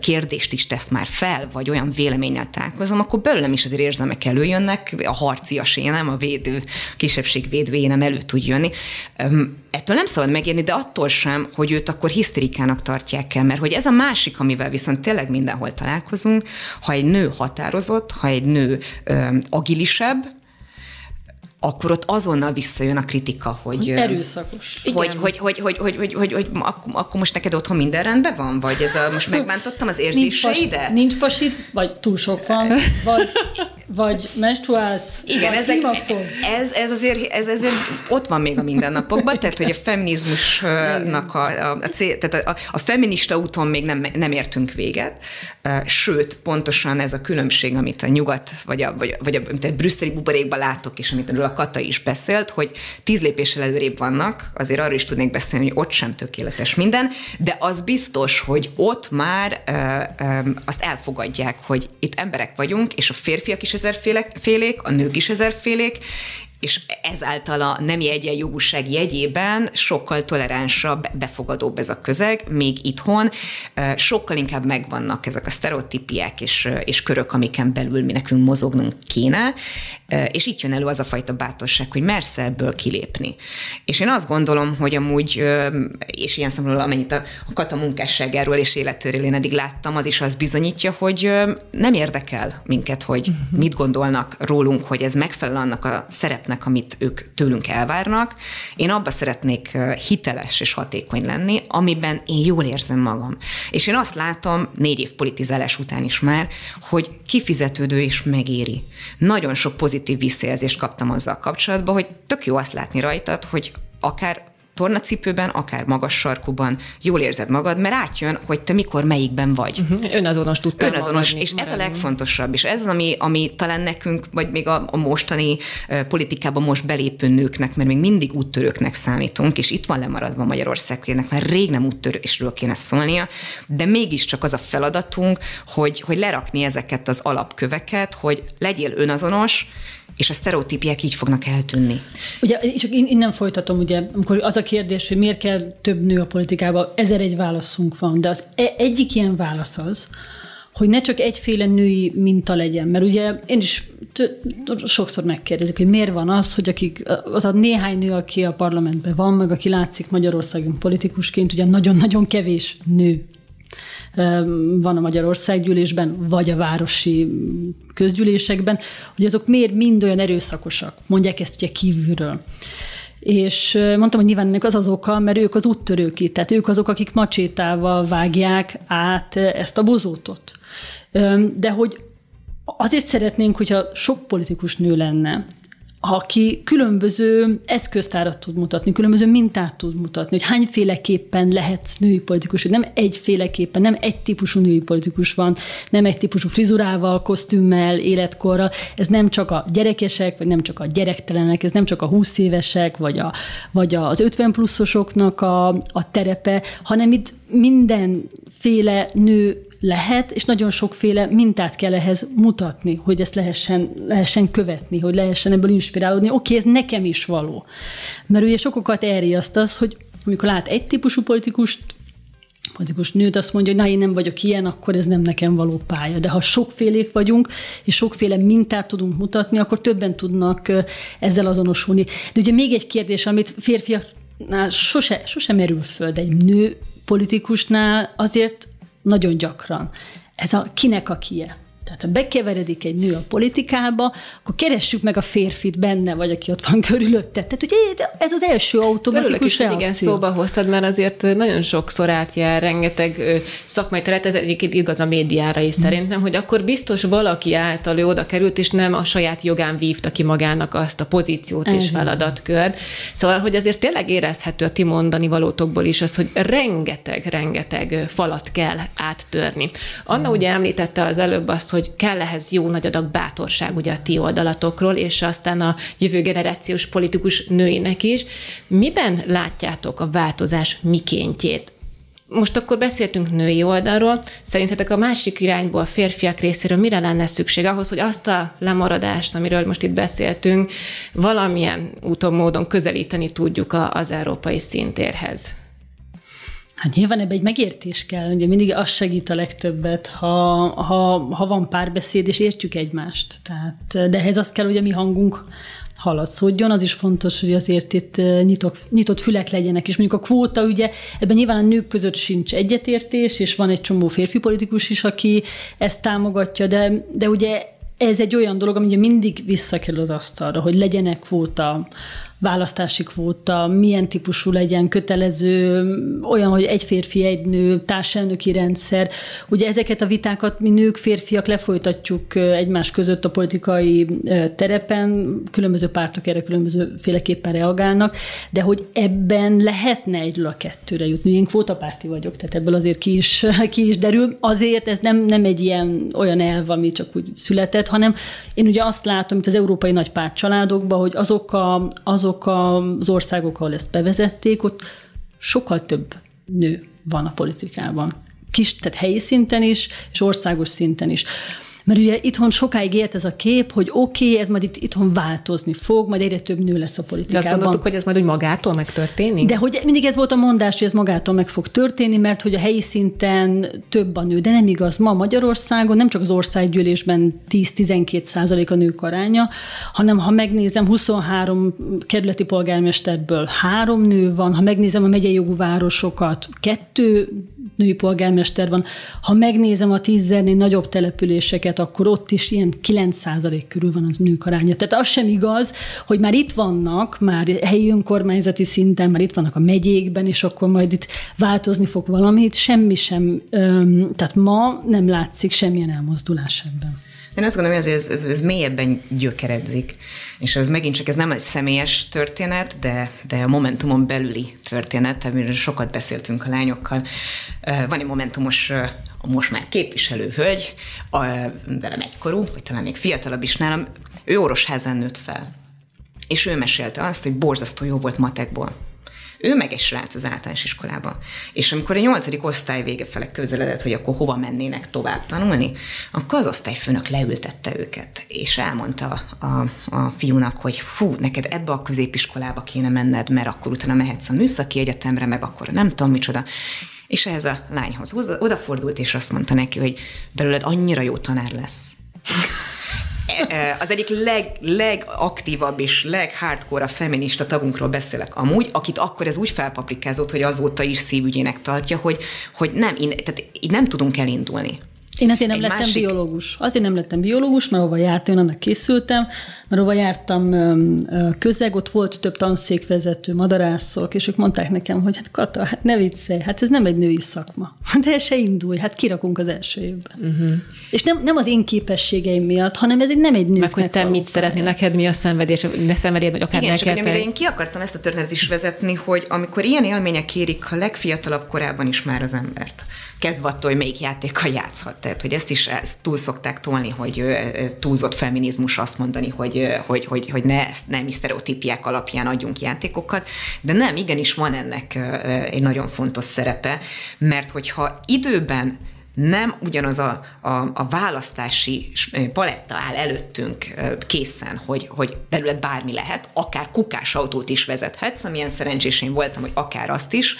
kérdést is tesz már fel, vagy olyan véleménnyel találkozom, akkor belőlem is azért érzelmek előjönnek, a harcias énem, a védő, kisebbség védőjénem elő tud jönni ettől nem szabad megérni, de attól sem, hogy őt akkor hiszterikának tartják el, mert hogy ez a másik, amivel viszont tényleg mindenhol találkozunk, ha egy nő határozott, ha egy nő ö, agilisebb, akkor ott azonnal visszajön a kritika, hogy... Erőszakos. Hogy, Hogy, hogy, hogy, hogy, hogy, hogy, hogy akkor, akkor most neked otthon minden rendben van? Vagy ez a, most megbántottam az érzéseidet? Nincs, pasi, nincs pasid, vagy túl sok van, vagy, vagy menstruálsz, Igen, vagy ezek, ez, ez, azért, ez azért ott van még a mindennapokban, tehát hogy a feminizmusnak a, a, a, cél, tehát a, a feminista úton még nem, nem értünk véget, sőt, pontosan ez a különbség, amit a nyugat, vagy a, vagy, vagy a, amit a brüsszeli buborékban látok, és amit a Kata is beszélt, hogy tíz lépéssel előrébb vannak, azért arról is tudnék beszélni, hogy ott sem tökéletes minden, de az biztos, hogy ott már ö, ö, azt elfogadják, hogy itt emberek vagyunk, és a férfiak is ezerfélék, a nők is ezerfélék, és ezáltal a nemi egyenjogúság jegyében sokkal toleránsabb, befogadóbb ez a közeg, még itthon sokkal inkább megvannak ezek a sztereotípiák és, és körök, amiken belül mi nekünk mozognunk kéne, és itt jön elő az a fajta bátorság, hogy mersz ebből kilépni. És én azt gondolom, hogy amúgy, és ilyen szempontból amennyit a, a Kata munkásságáról és életéről én eddig láttam, az is az bizonyítja, hogy nem érdekel minket, hogy uh-huh. mit gondolnak rólunk, hogy ez megfelel annak a szerepnek, amit ők tőlünk elvárnak. Én abba szeretnék hiteles és hatékony lenni, amiben én jól érzem magam. És én azt látom, négy év politizálás után is már, hogy kifizetődő és megéri. Nagyon sok pozitív visszajelzést kaptam azzal kapcsolatban, hogy tök jó azt látni rajtad, hogy akár tornacipőben, akár magas sarkuban jól érzed magad, mert átjön, hogy te mikor melyikben vagy. Uh-huh. Önazonos tudtál Önazonos, és ez a legfontosabb, és ez az, ami, ami talán nekünk, vagy még a, a mostani uh, politikában most belépő nőknek, mert még mindig úttörőknek számítunk, és itt van lemaradva Magyarországnak, már rég nem úttörésről kéne szólnia, de mégiscsak az a feladatunk, hogy, hogy lerakni ezeket az alapköveket, hogy legyél önazonos, és a sztereotípiák így fognak eltűnni. Ugye, csak innen folytatom, ugye, amikor az a kérdés, hogy miért kell több nő a politikában, ezer egy válaszunk van, de az e- egyik ilyen válasz az, hogy ne csak egyféle női minta legyen, mert ugye én is sokszor megkérdezik, hogy miért van az, hogy akik, az a néhány nő, aki a parlamentben van, meg aki látszik Magyarországon politikusként, ugye nagyon-nagyon kevés nő van a Magyarországgyűlésben, vagy a városi közgyűlésekben, hogy azok miért mind olyan erőszakosak, mondják ezt ugye kívülről. És mondtam, hogy nyilván ennek az az oka, mert ők az úttörők itt, tehát ők azok, akik macsétával vágják át ezt a bozótot. De hogy azért szeretnénk, hogyha sok politikus nő lenne, aki különböző eszköztárat tud mutatni, különböző mintát tud mutatni, hogy hányféleképpen lehet női politikus, hogy nem egyféleképpen, nem egy típusú női politikus van, nem egy típusú frizurával, kosztümmel, életkorral, ez nem csak a gyerekesek, vagy nem csak a gyerektelenek, ez nem csak a 20 évesek, vagy, a, vagy az 50 pluszosoknak a, a terepe, hanem itt mindenféle nő lehet, és nagyon sokféle mintát kell ehhez mutatni, hogy ezt lehessen, lehessen követni, hogy lehessen ebből inspirálódni. Oké, ez nekem is való. Mert ugye sokokat elriaszt az, hogy amikor lát egy típusú politikust, politikus nőt azt mondja, hogy na, én nem vagyok ilyen, akkor ez nem nekem való pálya. De ha sokfélék vagyunk, és sokféle mintát tudunk mutatni, akkor többen tudnak ezzel azonosulni. De ugye még egy kérdés, amit férfiaknál sose, sose merül föl, de egy nő politikusnál azért nagyon gyakran. Ez a kinek a kie. Tehát ha bekeveredik egy nő a politikába, akkor keressük meg a férfit benne, vagy aki ott van körülötte. Tehát ugye ez az első automatikus reakció. igen, szóba hoztad, mert azért nagyon sokszor átjár rengeteg szakmai teret, ez egyébként igaz a médiára is szerintem, hogy akkor biztos valaki által ő oda került, és nem a saját jogán vívta ki magának azt a pozíciót ez és feladatkört. Szóval, hogy azért tényleg érezhető a ti mondani valótokból is az, hogy rengeteg, rengeteg falat kell áttörni. Anna hmm. ugye említette az előbb azt, hogy hogy kell ehhez jó nagy adag bátorság ugye a ti oldalatokról, és aztán a jövő generációs politikus nőinek is. Miben látjátok a változás mikéntjét? Most akkor beszéltünk női oldalról. Szerintetek a másik irányból, a férfiak részéről mire lenne szükség ahhoz, hogy azt a lemaradást, amiről most itt beszéltünk, valamilyen úton, módon közelíteni tudjuk az európai szintérhez? Hát nyilván ebbe egy megértés kell, ugye mindig az segít a legtöbbet, ha, ha, ha van párbeszéd, és értjük egymást. Tehát, de ehhez azt kell, hogy a mi hangunk haladszódjon, az is fontos, hogy azért itt eh, nyitott, nyitott fülek legyenek, és mondjuk a kvóta, ugye ebben nyilván a nők között sincs egyetértés, és van egy csomó férfi politikus is, aki ezt támogatja, de, de ugye ez egy olyan dolog, ami mindig visszakerül az asztalra, hogy legyenek kvóta választási kvóta, milyen típusú legyen, kötelező, olyan, hogy egy férfi, egy nő, társelnöki rendszer. Ugye ezeket a vitákat mi nők, férfiak lefolytatjuk egymás között a politikai terepen, különböző pártok erre különböző féleképpen reagálnak, de hogy ebben lehetne egyről a kettőre jutni. Én kvótapárti vagyok, tehát ebből azért ki is, *laughs* ki is derül. Azért ez nem, nem egy ilyen olyan elv, ami csak úgy született, hanem én ugye azt látom, mint az európai nagy családokban, hogy azok, a, azok azok az országok, ahol ezt bevezették, ott sokkal több nő van a politikában. Kis, tehát helyi szinten is, és országos szinten is. Mert ugye itthon sokáig élt ez a kép, hogy oké, okay, ez majd itt itthon változni fog, majd egyre több nő lesz a politikában. De azt gondoltuk, hogy ez majd úgy magától megtörténik? De hogy mindig ez volt a mondás, hogy ez magától meg fog történni, mert hogy a helyi szinten több a nő, de nem igaz. Ma Magyarországon nem csak az országgyűlésben 10-12 százalék a nők aránya, hanem ha megnézem, 23 kerületi polgármesterből három nő van, ha megnézem a megyei jogú városokat, kettő női polgármester van. Ha megnézem a tízernél nagyobb településeket, akkor ott is ilyen 9% körül van az nők aránya. Tehát az sem igaz, hogy már itt vannak, már helyi önkormányzati szinten, már itt vannak a megyékben, és akkor majd itt változni fog valamit, semmi sem, tehát ma nem látszik semmilyen elmozdulás ebben. Én azt gondolom, hogy ez, ez, ez mélyebben gyökeredzik, és ez megint csak ez nem egy személyes történet, de, de a Momentumon belüli történet, amiről sokat beszéltünk a lányokkal. Van egy Momentumos a most már képviselő hölgy, a, velem egykorú, vagy talán még fiatalabb is nálam, ő Orosházán nőtt fel. És ő mesélte azt, hogy borzasztó jó volt matekból ő meg egy srác az általános iskolában. És amikor a nyolcadik osztály vége fele közeledett, hogy akkor hova mennének tovább tanulni, akkor az osztályfőnök leültette őket, és elmondta a, a fiúnak, hogy fú, neked ebbe a középiskolába kéne menned, mert akkor utána mehetsz a műszaki egyetemre, meg akkor nem tudom micsoda. És ehhez a lányhoz odafordult, és azt mondta neki, hogy belőled annyira jó tanár lesz *laughs* az egyik leg, legaktívabb és leghardcore feminista tagunkról beszélek amúgy, akit akkor ez úgy felpaprikázott, hogy azóta is szívügyének tartja, hogy, hogy nem, tehát így nem tudunk elindulni. Én azért nem Egy lettem másik... biológus. Azért nem lettem biológus, mert hova jártam, én annak készültem, mert hova jártam közeg, ott volt több tanszékvezető, madarászok, és ők mondták nekem, hogy hát Kata, hát ne viccelj, hát ez nem egy női szakma. *laughs* De se indulj, hát kirakunk az első évben. Uh-huh. És nem, nem az én képességeim miatt, hanem ez egy, nem egy nő. Meg hogy te mit szeretnél, neked mi a szenvedés, ne szenvedél, vagy akár Igen, csak amire én ki akartam ezt a történetet is vezetni, hogy amikor ilyen élmények érik a legfiatalabb korában is már az embert, kezdve attól, hogy melyik játékkal játszhat. Tehát, hogy ezt is ezt túl szokták tolni, hogy túlzott feminizmus azt mondani, hogy, hogy, hogy, hogy ne, nem sztereotípiák alapján adjunk játékokat, de nem, igenis van ennek egy nagyon fontos szerepe, mert hogyha időben nem ugyanaz a, a, a választási paletta áll előttünk készen, hogy, hogy belőled bármi lehet, akár kukás autót is vezethetsz, amilyen szerencsés én voltam, hogy akár azt is,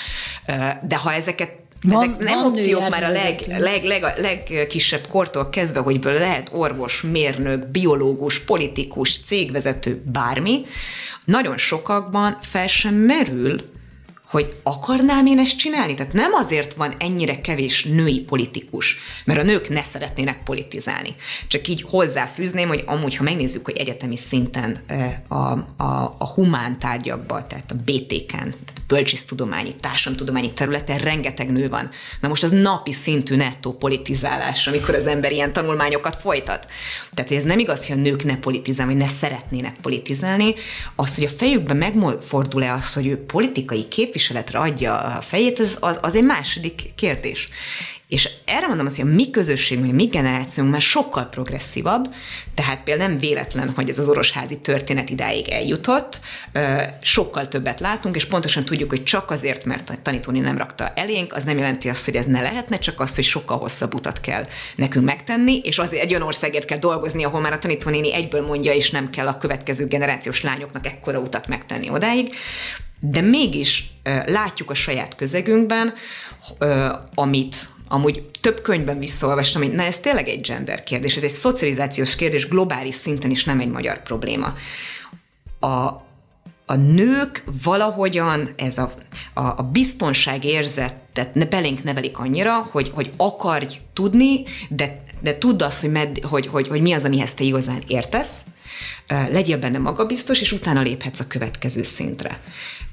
de ha ezeket van, Ezek nem van opciók már a leg, leg, leg, leg, legkisebb kortól kezdve, hogy lehet orvos, mérnök, biológus, politikus, cégvezető, bármi. Nagyon sokakban fel sem merül, hogy akarnám én ezt csinálni? Tehát nem azért van ennyire kevés női politikus, mert a nők ne szeretnének politizálni. Csak így hozzáfűzném, hogy amúgy, ha megnézzük, hogy egyetemi szinten a, a, a humán tárgyakban, tehát a BTK-n, tehát a bölcsésztudományi, társadalomtudományi területen rengeteg nő van. Na most az napi szintű nettó politizálás, amikor az ember ilyen tanulmányokat folytat. Tehát, hogy ez nem igaz, hogy a nők ne politizálni, vagy ne szeretnének politizálni. Az, hogy a fejükben megfordul-e az, hogy ő politikai képviselő, képviseletre adja a fejét, az, az, az egy második kérdés. És erre mondom azt, hogy a mi közösségünk, a mi generációnk már sokkal progresszívabb, tehát például nem véletlen, hogy ez az orosházi történet idáig eljutott, sokkal többet látunk, és pontosan tudjuk, hogy csak azért, mert a tanítóni nem rakta elénk, az nem jelenti azt, hogy ez ne lehetne, csak az, hogy sokkal hosszabb utat kell nekünk megtenni, és azért egy olyan országért kell dolgozni, ahol már a tanítónéni egyből mondja, és nem kell a következő generációs lányoknak ekkora utat megtenni odáig de mégis látjuk a saját közegünkben, amit amúgy több könyvben visszaolvastam, hogy na ez tényleg egy gender kérdés, ez egy szocializációs kérdés, globális szinten is nem egy magyar probléma. A, a nők valahogyan ez a, a, a biztonság érzetet ne, belénk nevelik annyira, hogy, hogy akarj tudni, de, de tudd azt, hogy, med, hogy, hogy, hogy mi az, amihez te igazán értesz, legyél benne magabiztos, és utána léphetsz a következő szintre.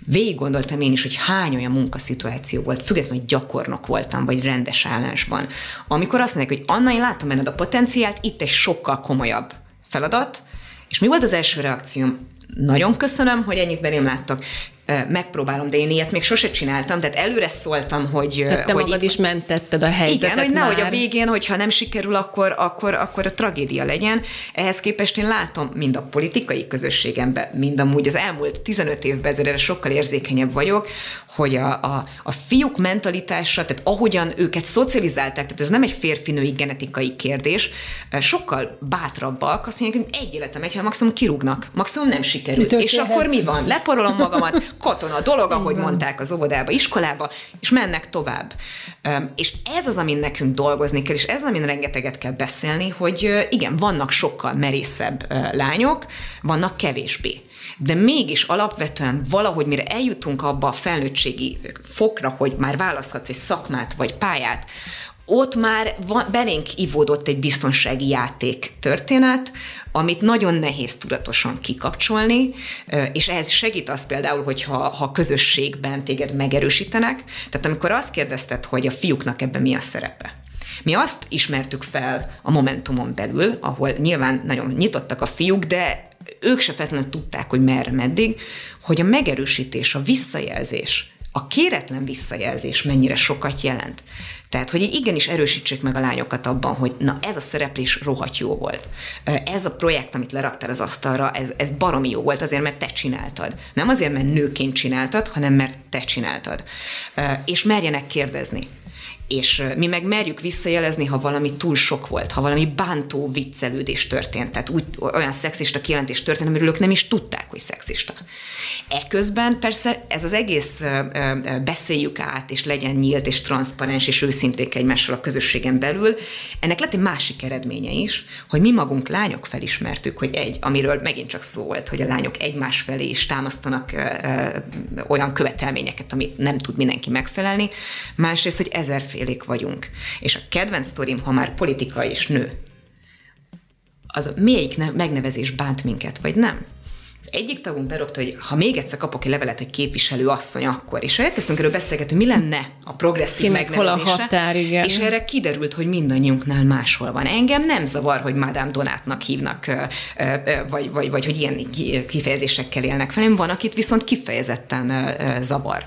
Végig gondoltam én is, hogy hány olyan munkaszituáció volt, függetlenül, hogy gyakornok voltam, vagy rendes állásban, amikor azt mondják, hogy Anna, én látom benned a potenciált, itt egy sokkal komolyabb feladat, és mi volt az első reakcióm? Nagyon köszönöm, hogy ennyit belém láttak megpróbálom, de én ilyet még sose csináltam, tehát előre szóltam, hogy... Tehát te hogy magad itt, is mentetted a helyzetet Igen, hogy nehogy a végén, hogyha nem sikerül, akkor, akkor, akkor a tragédia legyen. Ehhez képest én látom mind a politikai közösségemben, mind amúgy az elmúlt 15 évben ezért sokkal érzékenyebb vagyok, hogy a, a, a fiúk mentalitása, tehát ahogyan őket szocializálták, tehát ez nem egy férfinői genetikai kérdés, sokkal bátrabbak, azt mondják, hogy egy életem, egy, maximum kirúgnak, maximum nem sikerült. És akkor mi van? Leporolom magamat, katona dolog, ahogy Igen. mondták az óvodába, iskolába, és mennek tovább. És ez az, amin nekünk dolgozni kell, és ez az, amin rengeteget kell beszélni, hogy igen, vannak sokkal merészebb lányok, vannak kevésbé. De mégis alapvetően valahogy mire eljutunk abba a felnőttségi fokra, hogy már választhatsz egy szakmát vagy pályát, ott már van, belénk ivódott egy biztonsági játék történet, amit nagyon nehéz tudatosan kikapcsolni, és ehhez segít az például, hogyha ha közösségben téged megerősítenek. Tehát amikor azt kérdezted, hogy a fiúknak ebben mi a szerepe, mi azt ismertük fel a Momentumon belül, ahol nyilván nagyon nyitottak a fiúk, de ők se feltétlenül tudták, hogy merre, meddig, hogy a megerősítés, a visszajelzés, a kéretlen visszajelzés mennyire sokat jelent. Tehát, hogy igenis erősítsék meg a lányokat abban, hogy na ez a szereplés rohadt jó volt. Ez a projekt, amit leraktál az asztalra, ez, ez baromi jó volt azért, mert te csináltad. Nem azért, mert nőként csináltad, hanem mert te csináltad. És merjenek kérdezni. És mi meg merjük visszajelezni, ha valami túl sok volt, ha valami bántó viccelődés történt, tehát úgy, olyan szexista kijelentés történt, amiről ők nem is tudták, hogy szexista. Eközben persze ez az egész beszéljük át, és legyen nyílt, és transzparens, és őszinték egymással a közösségen belül. Ennek lett egy másik eredménye is, hogy mi magunk lányok felismertük, hogy egy, amiről megint csak szó volt, hogy a lányok egymás felé is támasztanak olyan követelményeket, amit nem tud mindenki megfelelni. Másrészt, hogy ezerfélék vagyunk. És a kedvenc sztorim, ha már politika és nő, az melyik megnevezés bánt minket, vagy nem? egyik tagunk berobta, hogy ha még egyszer kapok egy levelet, hogy képviselő asszony, akkor. És elkezdtünk erről beszélgetni, mi lenne a progresszív Kinek megnevezése. Hol a határ, igen. És erre kiderült, hogy mindannyiunknál máshol van. Engem nem zavar, hogy Madame Donátnak hívnak, vagy, vagy, vagy hogy ilyen kifejezésekkel élnek velem. Van, akit viszont kifejezetten zavar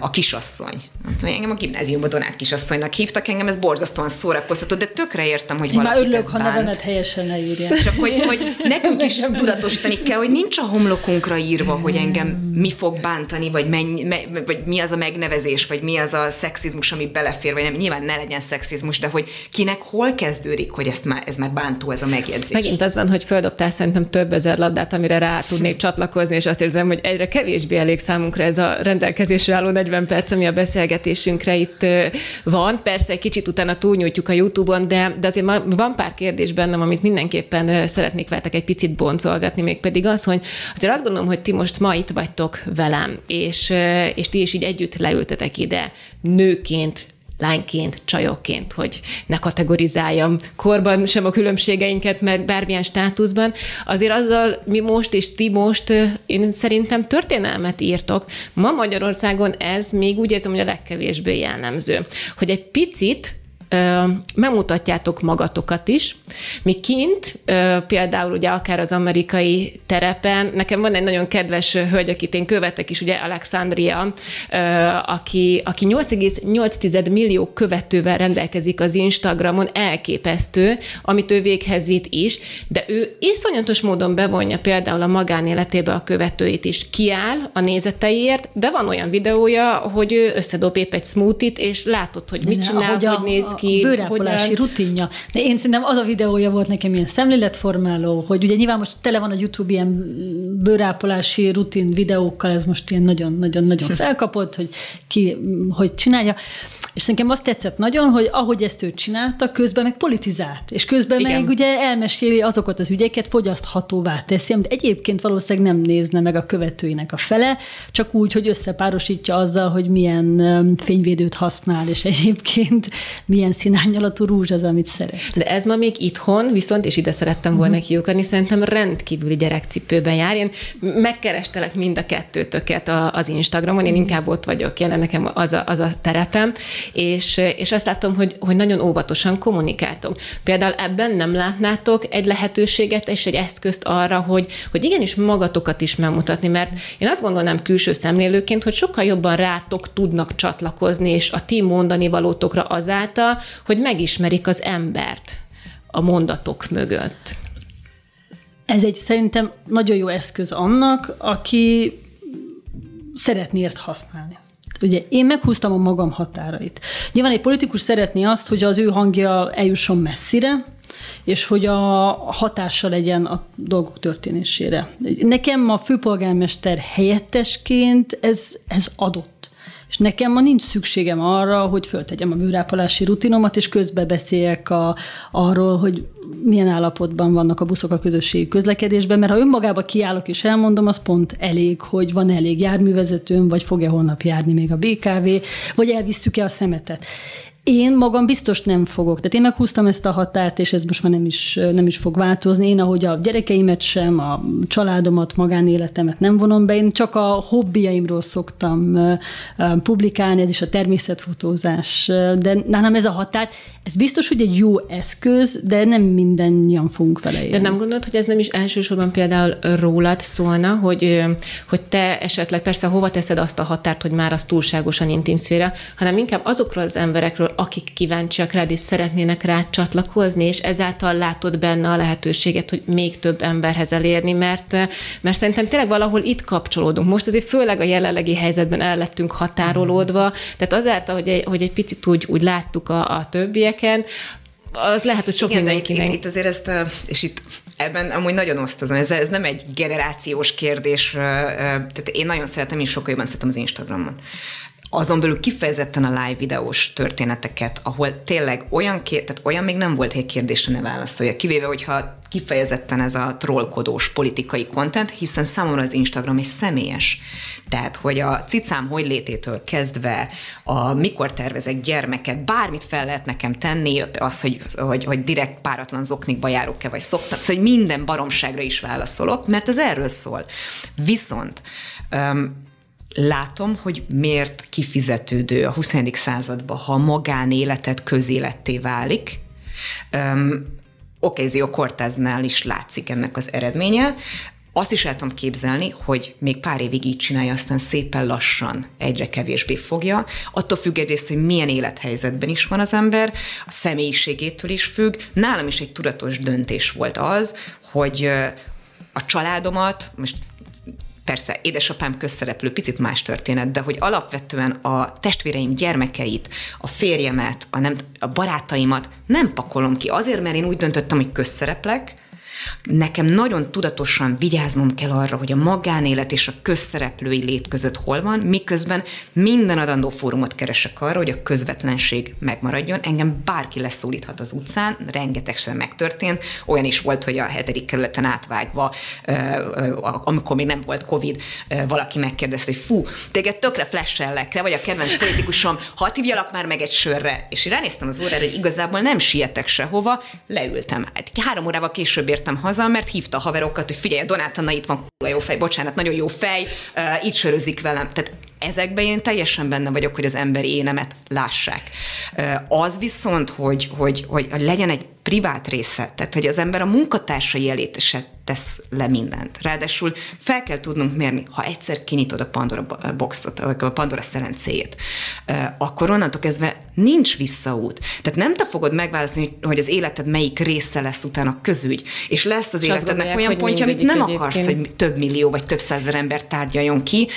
a kisasszony. Hát, engem a gimnáziumban Donát kisasszonynak hívtak, engem ez borzasztóan szórakoztató, de tökre értem, hogy Én valaki örülök, ha bánt. nevemet helyesen leírják. Csak hogy, hogy nekünk is tudatosítani kell, hogy nincs a homlokunkra írva, hogy engem mi fog bántani, vagy, mennyi, me, vagy mi az a megnevezés, vagy mi az a szexizmus, ami belefér, vagy nem. Nyilván ne legyen szexizmus, de hogy kinek hol kezdődik, hogy ezt már, ez már bántó, ez a megjegyzés. Megint az van, hogy földobtál szerintem több ezer labdát, amire rá tudnék csatlakozni, és azt érzem, hogy egyre kevésbé elég számunkra ez a rendelkezésre álló nagyjából 40 perc, ami a beszélgetésünkre itt van. Persze egy kicsit utána túlnyújtjuk a YouTube-on, de, de azért van pár kérdés bennem, amit mindenképpen szeretnék veletek egy picit boncolgatni, mégpedig az, hogy azért azt gondolom, hogy ti most ma itt vagytok velem, és, és ti is így együtt leültetek ide nőként, lányként, csajokként, hogy ne kategorizáljam korban sem a különbségeinket, meg bármilyen státuszban. Azért azzal mi most és ti most, én szerintem történelmet írtok. Ma Magyarországon ez még úgy érzem, hogy a legkevésbé jellemző. Hogy egy picit megmutatjátok magatokat is. Mi kint, például ugye akár az amerikai terepen, nekem van egy nagyon kedves hölgy, akit én követek is, ugye Alexandria, aki, aki 8,8 millió követővel rendelkezik az Instagramon, elképesztő, amit ő véghez vitt is, de ő iszonyatos módon bevonja például a magánéletébe a követőit is. Kiáll a nézeteiért, de van olyan videója, hogy ő összedob épp egy smoothie és látod, hogy mit csinál, hogy néz ki. A bőrápolási hogyan... rutinja. De én szerintem az a videója volt nekem ilyen szemléletformáló, hogy ugye nyilván most tele van a YouTube ilyen bőrápolási rutin videókkal, ez most ilyen nagyon-nagyon-nagyon *laughs* felkapott, hogy ki hogy csinálja. És nekem azt tetszett nagyon, hogy ahogy ezt ő csinálta, közben meg politizált, és közben Igen. meg ugye elmeséli azokat az ügyeket, fogyaszthatóvá teszi, amit egyébként valószínűleg nem nézne meg a követőinek a fele, csak úgy, hogy összepárosítja azzal, hogy milyen fényvédőt használ, és egyébként milyen színányalatú rúzs az, amit szeret. De ez ma még itthon, viszont, és ide szerettem volna uh-huh. kiukadni, szerintem rendkívüli gyerekcipőben jár. Én megkerestelek mind a kettőtöket az Instagramon, én inkább ott vagyok jelen, nekem az a, az a terepem, és, és azt látom, hogy, hogy nagyon óvatosan kommunikáltok. Például ebben nem látnátok egy lehetőséget és egy eszközt arra, hogy, hogy igenis magatokat is megmutatni, mert én azt gondolnám külső szemlélőként, hogy sokkal jobban rátok tudnak csatlakozni, és a ti mondani valótokra azáltal, hogy megismerik az embert a mondatok mögött. Ez egy szerintem nagyon jó eszköz annak, aki szeretné ezt használni. Ugye én meghúztam a magam határait. Nyilván egy politikus szeretné azt, hogy az ő hangja eljusson messzire, és hogy a hatása legyen a dolgok történésére. Nekem a főpolgármester helyettesként ez, ez adott. Nekem ma nincs szükségem arra, hogy föltegyem a műrápolási rutinomat, és közbe beszéljek a, arról, hogy milyen állapotban vannak a buszok a közösségi közlekedésben, mert ha önmagába kiállok és elmondom, az pont elég, hogy van elég járművezetőm, vagy fog-e holnap járni még a BKV, vagy elvisztük-e a szemetet. Én magam biztos nem fogok. Tehát én meghúztam ezt a határt, és ez most már nem is, nem is fog változni. Én, ahogy a gyerekeimet sem, a családomat, magánéletemet nem vonom be, én csak a hobbiaimról szoktam publikálni, ez is a természetfotózás. De nálam ez a határ, ez biztos, hogy egy jó eszköz, de nem mindannyian fogunk vele élni. De nem gondolod, hogy ez nem is elsősorban például rólad szólna, hogy, hogy te esetleg persze hova teszed azt a határt, hogy már az túlságosan intim szféra, hanem inkább azokról az emberekről, akik kíváncsiak rád és szeretnének rá csatlakozni, és ezáltal látod benne a lehetőséget, hogy még több emberhez elérni, mert, mert szerintem tényleg valahol itt kapcsolódunk. Most azért főleg a jelenlegi helyzetben el lettünk határolódva, tehát azáltal, hogy egy, hogy egy picit úgy, úgy láttuk a, a többieken, az lehet, hogy sok Igen, mindenkinek. Itt, itt azért ezt, és itt ebben amúgy nagyon osztozom, ez, ez nem egy generációs kérdés, tehát én nagyon szeretem, és sokkal jobban szeretem az Instagramot azon belül kifejezetten a live videós történeteket, ahol tényleg olyan, kér, tehát olyan még nem volt, hogy egy kérdésre ne válaszolja, kivéve, hogyha kifejezetten ez a trollkodós politikai kontent, hiszen számomra az Instagram egy személyes. Tehát, hogy a cicám hogy lététől kezdve, a mikor tervezek gyermeket, bármit fel lehet nekem tenni, az, hogy, hogy, hogy direkt páratlan zoknikba járok-e, vagy szoktam, szóval hogy minden baromságra is válaszolok, mert ez erről szól. Viszont um, látom, hogy miért kifizetődő a 20. században, ha a magánéletet közéletté válik. Um, Okézió Cortáznál is látszik ennek az eredménye. Azt is el tudom képzelni, hogy még pár évig így csinálja, aztán szépen lassan egyre kevésbé fogja. Attól függ egyrészt, hogy milyen élethelyzetben is van az ember, a személyiségétől is függ. Nálam is egy tudatos döntés volt az, hogy a családomat, most persze édesapám közszereplő, picit más történet, de hogy alapvetően a testvéreim gyermekeit, a férjemet, a, nem, a barátaimat nem pakolom ki azért, mert én úgy döntöttem, hogy közszereplek, Nekem nagyon tudatosan vigyáznom kell arra, hogy a magánélet és a közszereplői lét között hol van, miközben minden adandó fórumot keresek arra, hogy a közvetlenség megmaradjon. Engem bárki leszólíthat az utcán, rengetegszer megtörtént. Olyan is volt, hogy a hetedik kerületen átvágva, amikor még nem volt Covid, valaki megkérdezte, hogy fú, téged tökre flashellek le, vagy a kedvenc politikusom, ha hívjalak már meg egy sörre. És én ránéztem az órára, hogy igazából nem sietek sehova, leültem. Hát három órával később értem haza, mert hívta a haverokat, hogy figyelj, Donát Anna itt van, jó fej, bocsánat, nagyon jó fej, uh, így sörözik velem. Tehát ezekben én teljesen benne vagyok, hogy az emberi énemet lássák. Az viszont, hogy, hogy, hogy legyen egy privát része, tehát hogy az ember a munkatársai elé se tesz le mindent. Ráadásul fel kell tudnunk mérni, ha egyszer kinyitod a Pandora boxot, a Pandora szelencéjét, akkor onnantól kezdve nincs visszaút. Tehát nem te fogod megválasztani, hogy az életed melyik része lesz utána közügy, és lesz az életednek olyan pontja, amit nem egyébként. akarsz, hogy több millió vagy több százer ember tárgyaljon ki.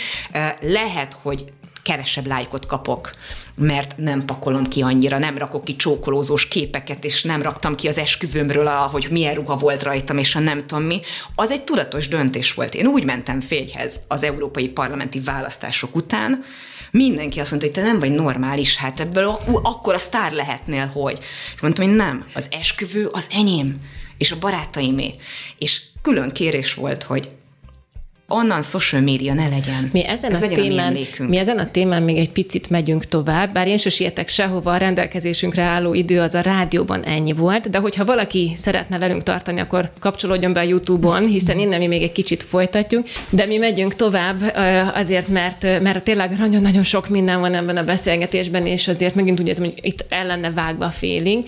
Lehet, hogy kevesebb lájkot kapok, mert nem pakolom ki annyira, nem rakok ki csókolózós képeket, és nem raktam ki az esküvőmről, hogy milyen ruha volt rajtam, és a nem tudom mi. Az egy tudatos döntés volt. Én úgy mentem fényhez az európai parlamenti választások után, mindenki azt mondta, hogy te nem vagy normális, hát ebből akkor a sztár lehetnél, hogy. És mondtam, hogy nem, az esküvő az enyém, és a barátaimé. És külön kérés volt, hogy onnan social media ne legyen. Mi ezen, Ez a, témán, a mi ezen a témán még egy picit megyünk tovább, bár én sem sietek sehova, a rendelkezésünkre álló idő az a rádióban ennyi volt, de hogyha valaki szeretne velünk tartani, akkor kapcsolódjon be a YouTube-on, hiszen innen mi még egy kicsit folytatjuk, de mi megyünk tovább azért, mert, mert tényleg nagyon-nagyon sok minden van ebben a beszélgetésben, és azért megint úgy érzem, hogy itt el lenne vágva a féling,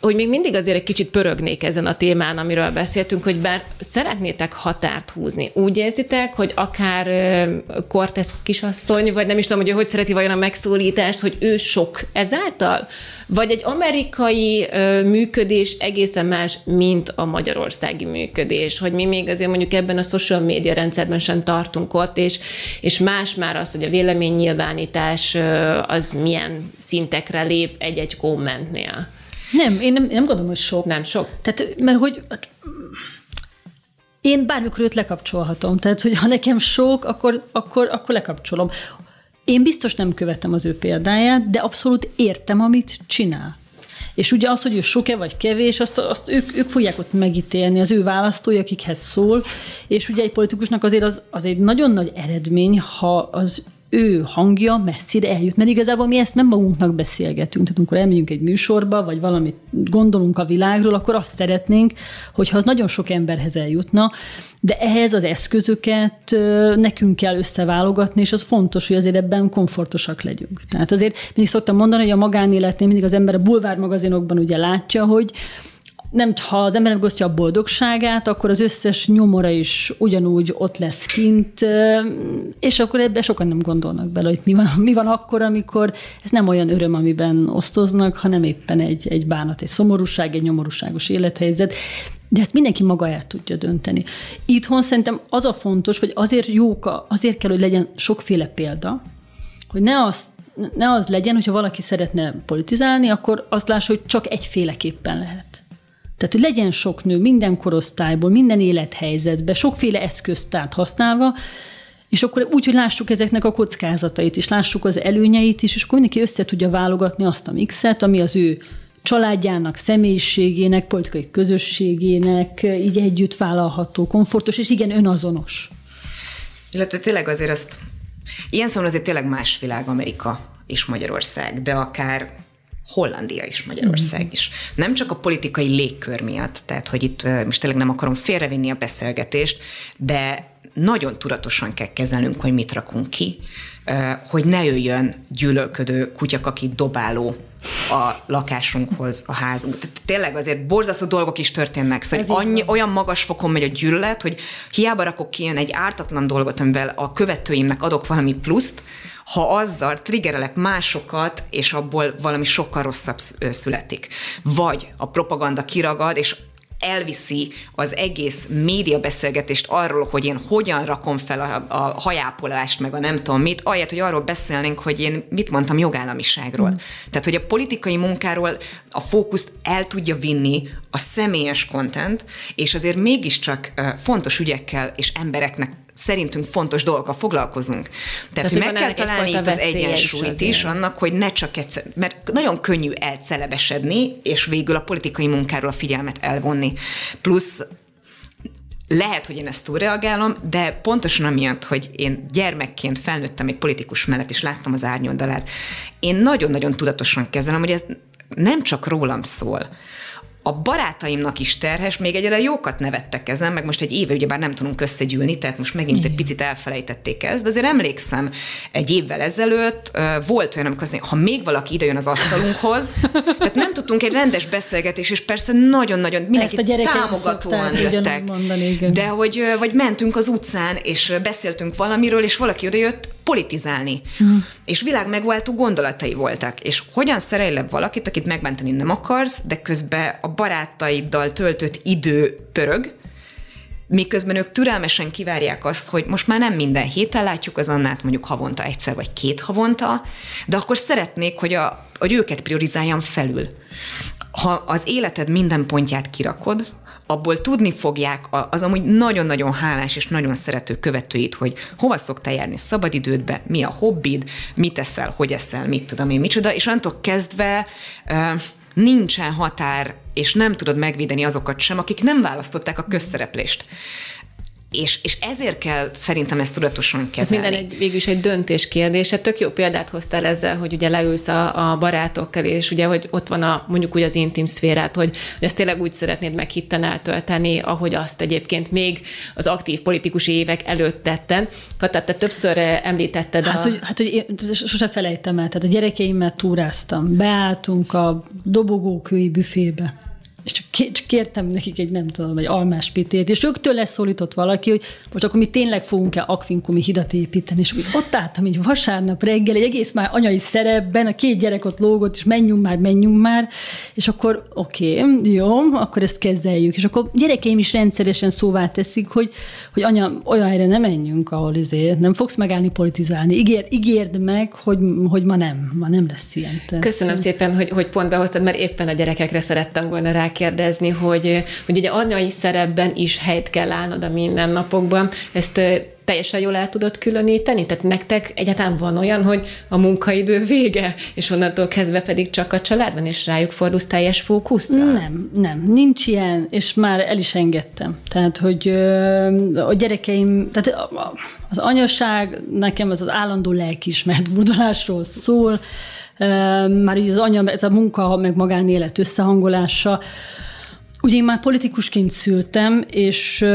hogy még mindig azért egy kicsit pörögnék ezen a témán, amiről beszéltünk, hogy bár szeretnétek határt húzni, úgy érzitek, hogy akár Cortez kisasszony, vagy nem is tudom, hogy ő hogy szereti vajon a megszólítást, hogy ő sok ezáltal? Vagy egy amerikai működés egészen más, mint a magyarországi működés, hogy mi még azért mondjuk ebben a social media rendszerben sem tartunk ott, és, és más már az, hogy a véleménynyilvánítás az milyen szintekre lép egy-egy kommentnél. Nem, én nem, nem gondolom, hogy sok. Nem sok? Tehát, mert hogy én bármikor őt lekapcsolhatom. Tehát, hogy ha nekem sok, akkor, akkor, akkor lekapcsolom. Én biztos nem követem az ő példáját, de abszolút értem, amit csinál. És ugye az, hogy ő sok-e vagy kevés, azt, azt ők, ők fogják ott megítélni, az ő választói, akikhez szól, és ugye egy politikusnak azért az, az egy nagyon nagy eredmény, ha az ő hangja messzire eljut, mert igazából mi ezt nem magunknak beszélgetünk. Tehát amikor elmegyünk egy műsorba, vagy valamit gondolunk a világról, akkor azt szeretnénk, hogyha az nagyon sok emberhez eljutna, de ehhez az eszközöket nekünk kell összeválogatni, és az fontos, hogy azért ebben komfortosak legyünk. Tehát azért mindig szoktam mondani, hogy a magánéletnél mindig az ember a bulvár magazinokban ugye látja, hogy nem, ha az ember megosztja a boldogságát, akkor az összes nyomora is ugyanúgy ott lesz kint, és akkor ebben sokan nem gondolnak bele, hogy mi van, mi van akkor, amikor ez nem olyan öröm, amiben osztoznak, hanem éppen egy, egy bánat, egy szomorúság, egy nyomorúságos élethelyzet. De ezt mindenki maga el tudja dönteni. Itthon szerintem az a fontos, hogy azért jók, azért kell, hogy legyen sokféle példa, hogy ne azt ne az legyen, hogyha valaki szeretne politizálni, akkor azt lássa, hogy csak egyféleképpen lehet. Tehát, hogy legyen sok nő minden korosztályból, minden élethelyzetben, sokféle eszköztárt használva, és akkor úgy, hogy lássuk ezeknek a kockázatait is, lássuk az előnyeit is, és akkor mindenki össze tudja válogatni azt a mixet, ami az ő családjának, személyiségének, politikai közösségének így együtt vállalható, komfortos, és igen, önazonos. Illetve tényleg azért azt, ilyen szóval azért tényleg más világ Amerika és Magyarország, de akár Hollandia is, Magyarország mm. is. Nem csak a politikai légkör miatt, tehát hogy itt most tényleg nem akarom félrevinni a beszélgetést, de nagyon tudatosan kell kezelnünk, hogy mit rakunk ki, hogy ne jöjjön gyűlölködő kutyakaki dobáló a lakásunkhoz, a házunk. Tehát tényleg azért borzasztó dolgok is történnek. Szóval annyi, olyan magas fokon megy a gyűlölet, hogy hiába rakok ki egy ártatlan dolgot, amivel a követőimnek adok valami pluszt, ha azzal triggerelek másokat, és abból valami sokkal rosszabb születik. Vagy a propaganda kiragad, és elviszi az egész média beszélgetést arról, hogy én hogyan rakom fel a, a hajápolást, meg a nem tudom mit, ahelyett, hogy arról beszélnénk, hogy én mit mondtam jogállamiságról. Mm. Tehát, hogy a politikai munkáról a fókuszt el tudja vinni a személyes content, és azért mégiscsak fontos ügyekkel és embereknek szerintünk fontos dolgokkal foglalkozunk. Tehát, Tehát hogy meg kell találni itt az egyensúlyt is, is annak, hogy ne csak egyszer, mert nagyon könnyű elcelebesedni, és végül a politikai munkáról a figyelmet elvonni. Plusz lehet, hogy én ezt túlreagálom, de pontosan amiatt, hogy én gyermekként felnőttem egy politikus mellett, és láttam az árnyoldalát, én nagyon-nagyon tudatosan kezelem, hogy ez nem csak rólam szól, a barátaimnak is terhes, még egyre jókat nevettek ezen, meg most egy éve ugyebár nem tudunk összegyűlni, tehát most megint egy picit elfelejtették ezt, de azért emlékszem, egy évvel ezelőtt volt olyan, amikor azt ha még valaki idejön az asztalunkhoz, *laughs* tehát nem tudtunk egy rendes beszélgetés, és persze nagyon-nagyon mindenki támogatóan jöttek, mondani, igen. de hogy vagy mentünk az utcán, és beszéltünk valamiről, és valaki odajött, politizálni. Hmm. És világ megváltó gondolatai voltak. És hogyan szerelj le valakit, akit megmenteni nem akarsz, de közben a barátaiddal töltött idő pörög, miközben ők türelmesen kivárják azt, hogy most már nem minden héten látjuk az Annát, mondjuk havonta egyszer vagy két havonta, de akkor szeretnék, hogy, a, hogy őket priorizáljam felül. Ha az életed minden pontját kirakod, abból tudni fogják az amúgy nagyon-nagyon hálás és nagyon szerető követőit, hogy hova szoktál járni szabadidődbe, mi a hobbid, mit eszel, hogy eszel, mit tudom én, micsoda, és onnantól kezdve nincsen határ, és nem tudod megvédeni azokat sem, akik nem választották a közszereplést. És, és ezért kell szerintem ezt tudatosan kezelni. Ez minden egy, végül is egy döntés kérdése. Tök jó példát hoztál ezzel, hogy ugye leülsz a, a barátokkal, és ugye, hogy ott van a, mondjuk úgy az intim szférát, hogy, hogy ezt tényleg úgy szeretnéd meghitten eltölteni, ahogy azt egyébként még az aktív politikusi évek előtt tetten. Katát, te többször említetted hát, a... Hogy, hát, hogy én sose felejtem el, tehát a gyerekeimmel túráztam, beálltunk a dobogókői büfébe és csak, csak kértem nekik egy, nem tudom, egy almás pitét, és ők tőle szólított valaki, hogy most akkor mi tényleg fogunk-e akvinkumi hidat építeni, és úgy ott álltam így vasárnap reggel, egy egész már anyai szerepben, a két gyerek ott lógott, és menjünk már, menjünk már, és akkor oké, okay, jó, akkor ezt kezeljük. És akkor gyerekeim is rendszeresen szóvá teszik, hogy, hogy anya, olyan helyre nem menjünk, ahol izé, nem fogsz megállni politizálni. Ígér, ígérd meg, hogy, hogy ma nem, ma nem lesz ilyen. Tehát. Köszönöm szépen, hogy, hogy pont behoztad, mert éppen a gyerekekre szerettem volna rá rákérdezni, hogy, hogy ugye anyai szerepben is helyt kell állnod a mindennapokban. Ezt teljesen jól el tudod különíteni? Tehát nektek egyáltalán van olyan, hogy a munkaidő vége, és onnantól kezdve pedig csak a család van, és rájuk fordulsz teljes fókuszra? Nem, nem, nincs ilyen, és már el is engedtem. Tehát, hogy a gyerekeim, tehát az anyaság nekem az az állandó lelkismert *laughs* burdalásról szól, már így az anya, ez a munka, meg magánélet összehangolása. Ugye én már politikusként szültem, és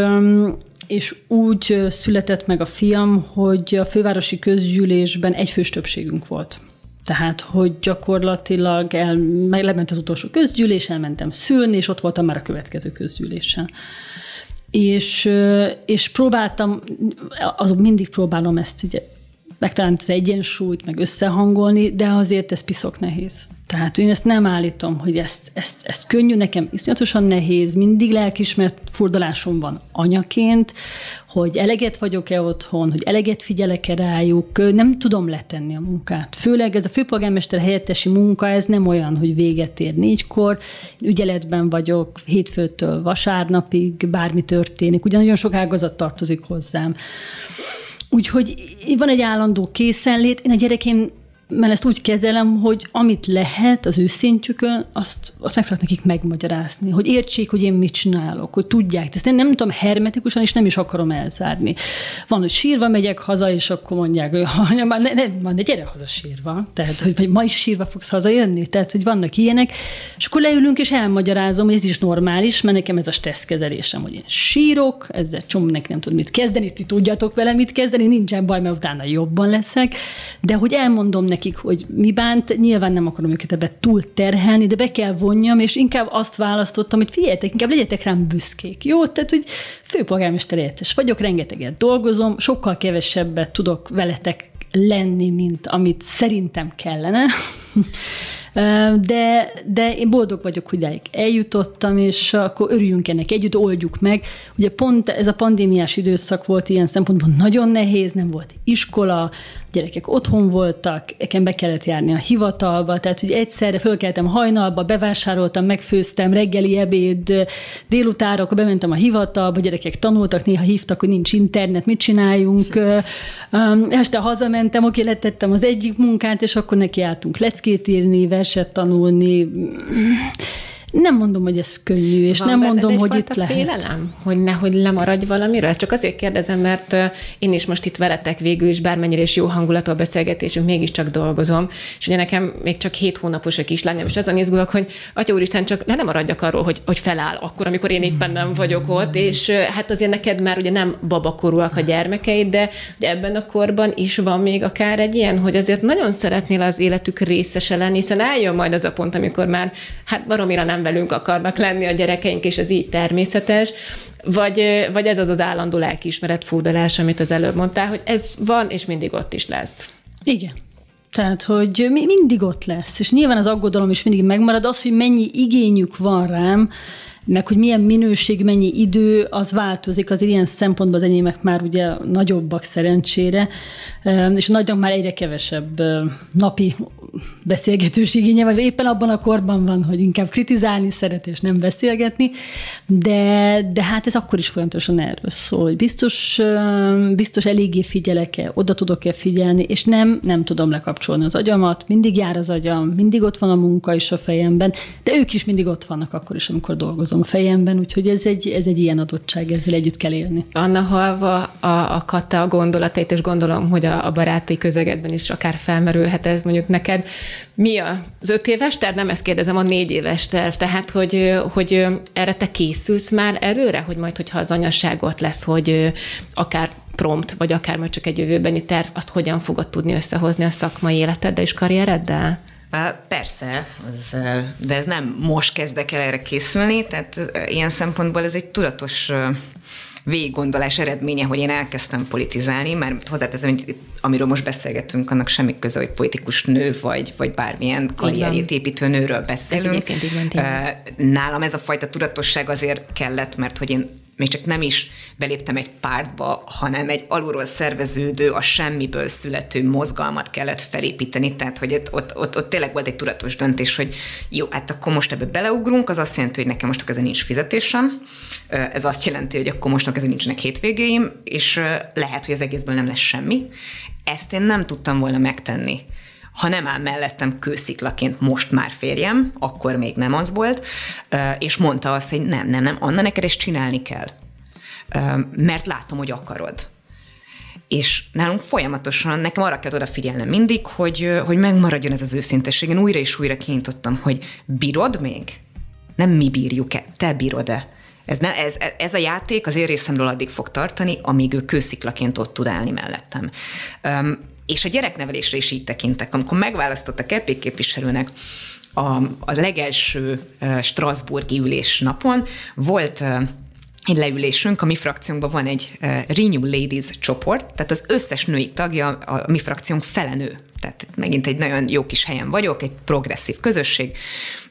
és úgy született meg a fiam, hogy a fővárosi közgyűlésben egyfős többségünk volt. Tehát, hogy gyakorlatilag el, lement az utolsó közgyűlés, elmentem szülni, és ott voltam már a következő közgyűlésen. És, és próbáltam, azok mindig próbálom ezt ugye megtalálni az egyensúlyt, meg összehangolni, de azért ez piszok nehéz. Tehát én ezt nem állítom, hogy ezt, ezt, ezt könnyű, nekem iszonyatosan nehéz, mindig lelkismert fordulásom van anyaként, hogy eleget vagyok-e otthon, hogy eleget figyelek-e rájuk, nem tudom letenni a munkát. Főleg ez a főpolgármester helyettesi munka, ez nem olyan, hogy véget ér négykor, ügyeletben vagyok hétfőtől vasárnapig, bármi történik, ugye nagyon sok ágazat tartozik hozzám. Úgyhogy van egy állandó készenlét. Én a gyerekeim mert ezt úgy kezelem, hogy amit lehet az ő azt, azt meg nekik megmagyarázni, hogy értsék, hogy én mit csinálok, hogy tudják. Ezt én nem tudom hermetikusan, és nem is akarom elzárni. Van, hogy sírva megyek haza, és akkor mondják, hogy *laughs* már ne, ne, már ne gyere haza sírva. Tehát, hogy vagy ma is sírva fogsz hazajönni. Tehát, hogy vannak ilyenek. És akkor leülünk, és elmagyarázom, hogy ez is normális, mert nekem ez a stresszkezelésem, hogy én sírok, ezzel csomó nekem nem tud mit kezdeni, ti tudjatok vele mit kezdeni, nincsen baj, mert utána jobban leszek, de hogy elmondom nekik, hogy mi bánt, nyilván nem akarom őket ebbe túl terhelni, de be kell vonjam, és inkább azt választottam, hogy figyeljetek, inkább legyetek rám büszkék. Jó, tehát, hogy főpolgármester értes vagyok, rengeteget dolgozom, sokkal kevesebbet tudok veletek lenni, mint amit szerintem kellene. *laughs* De, de én boldog vagyok, hogy idáig eljutottam, és akkor örüljünk ennek, együtt oldjuk meg. Ugye pont ez a pandémiás időszak volt ilyen szempontból nagyon nehéz, nem volt iskola, gyerekek otthon voltak, nekem be kellett járni a hivatalba, tehát hogy egyszerre fölkeltem hajnalba, bevásároltam, megfőztem, reggeli ebéd, délutára, akkor bementem a hivatalba, gyerekek tanultak, néha hívtak, hogy nincs internet, mit csináljunk. Este hazamentem, oké, letettem az egyik munkát, és akkor nekiálltunk leckét írni, verset tanulni, nem mondom, hogy ez könnyű, és Van nem mondom, hogy itt lehet. félelem, hogy nehogy lemaradj valamiről? Csak azért kérdezem, mert én is most itt veletek végül is, bármennyire is jó hangulatú a beszélgetésünk, mégiscsak dolgozom, és ugye nekem még csak hét hónapos a kislányom, és azon izgulok, hogy Atya Úristen, csak le nem maradjak arról, hogy, hogy feláll akkor, amikor én éppen nem vagyok ott, és hát azért neked már ugye nem babakorúak a gyermekeid, de ugye ebben a korban is van még akár egy ilyen, hogy azért nagyon szeretnél az életük részese lenni, hiszen eljön majd az a pont, amikor már hát baromira nem velünk akarnak lenni a gyerekeink, és ez így természetes, vagy, vagy ez az az állandó lelkiismeret furdalás, amit az előbb mondtál, hogy ez van, és mindig ott is lesz. Igen. Tehát, hogy mindig ott lesz, és nyilván az aggodalom is mindig megmarad, az, hogy mennyi igényük van rám, meg hogy milyen minőség, mennyi idő, az változik. Az ilyen szempontból az enyémek már ugye nagyobbak szerencsére, és a nagynak már egyre kevesebb napi beszélgetős igénye, vagy éppen abban a korban van, hogy inkább kritizálni szeret, és nem beszélgetni, de, de hát ez akkor is folyamatosan erről szól, hogy biztos, biztos eléggé figyelek-e, oda tudok-e figyelni, és nem, nem tudom lekapcsolni az agyamat, mindig jár az agyam, mindig ott van a munka is a fejemben, de ők is mindig ott vannak akkor is, amikor dolgozom a fejemben, úgyhogy ez egy, ez egy ilyen adottság, ezzel együtt kell élni. Anna halva a, a Kata gondolatait, és gondolom, hogy a, a baráti közegedben is akár felmerülhet ez mondjuk neked, mi az öt éves terv? Nem ezt kérdezem, a négy éves terv. Tehát, hogy, hogy erre te készülsz már előre, hogy majd, hogyha az anyaságot lesz, hogy akár prompt, vagy akár majd csak egy jövőbeni terv, azt hogyan fogod tudni összehozni a szakmai életeddel és karriereddel? Persze, az, de ez nem most kezdek el erre készülni, tehát ilyen szempontból ez egy tudatos végiggondolás eredménye, hogy én elkezdtem politizálni, mert hozzáteszem, hogy amiről most beszélgetünk, annak semmi köze, hogy politikus nő vagy, vagy bármilyen karrierjét építő nőről beszélünk. Ez így Nálam ez a fajta tudatosság azért kellett, mert hogy én még csak nem is beléptem egy pártba, hanem egy alulról szerveződő, a semmiből születő mozgalmat kellett felépíteni, tehát hogy ott, ott, ott, ott tényleg volt egy tudatos döntés, hogy jó, hát akkor most ebbe beleugrunk, az azt jelenti, hogy nekem most ezen nincs fizetésem, ez azt jelenti, hogy akkor most ezen nincsenek hétvégéim, és lehet, hogy az egészből nem lesz semmi. Ezt én nem tudtam volna megtenni ha nem áll mellettem kősziklaként most már férjem, akkor még nem az volt, és mondta azt, hogy nem, nem, nem, Anna, neked ezt csinálni kell. Mert látom, hogy akarod. És nálunk folyamatosan, nekem arra kell odafigyelnem mindig, hogy, hogy megmaradjon ez az őszintesség. Én újra és újra kinyitottam, hogy bírod még? Nem mi bírjuk-e, te bírod-e? Ez, ne, ez, ez a játék az én részemről addig fog tartani, amíg ő kősziklaként ott tud állni mellettem. És a gyereknevelésre is így tekintek. Amikor megválasztottak EP képviselőnek a, a legelső uh, Strasburgi ülés napon, volt uh, egy leülésünk, a mi frakciónkban van egy uh, Renew Ladies csoport, tehát az összes női tagja a mi frakciónk fele nő. Tehát megint egy nagyon jó kis helyen vagyok, egy progresszív közösség,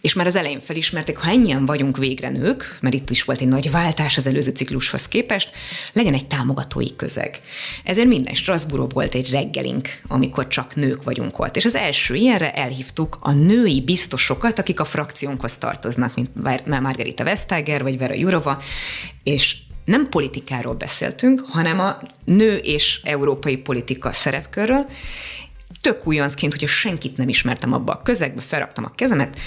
és már az elején felismerték, ha ennyien vagyunk végre nők, mert itt is volt egy nagy váltás az előző ciklushoz képest, legyen egy támogatói közeg. Ezért minden Strasbourgban volt egy reggelink, amikor csak nők vagyunk ott. És az első ilyenre elhívtuk a női biztosokat, akik a frakciónkhoz tartoznak, mint Margarita Vestager vagy Vera Jurova, és nem politikáról beszéltünk, hanem a nő és európai politika szerepkörről, tök újoncként, hogyha senkit nem ismertem abba a közegbe, felraktam a kezemet,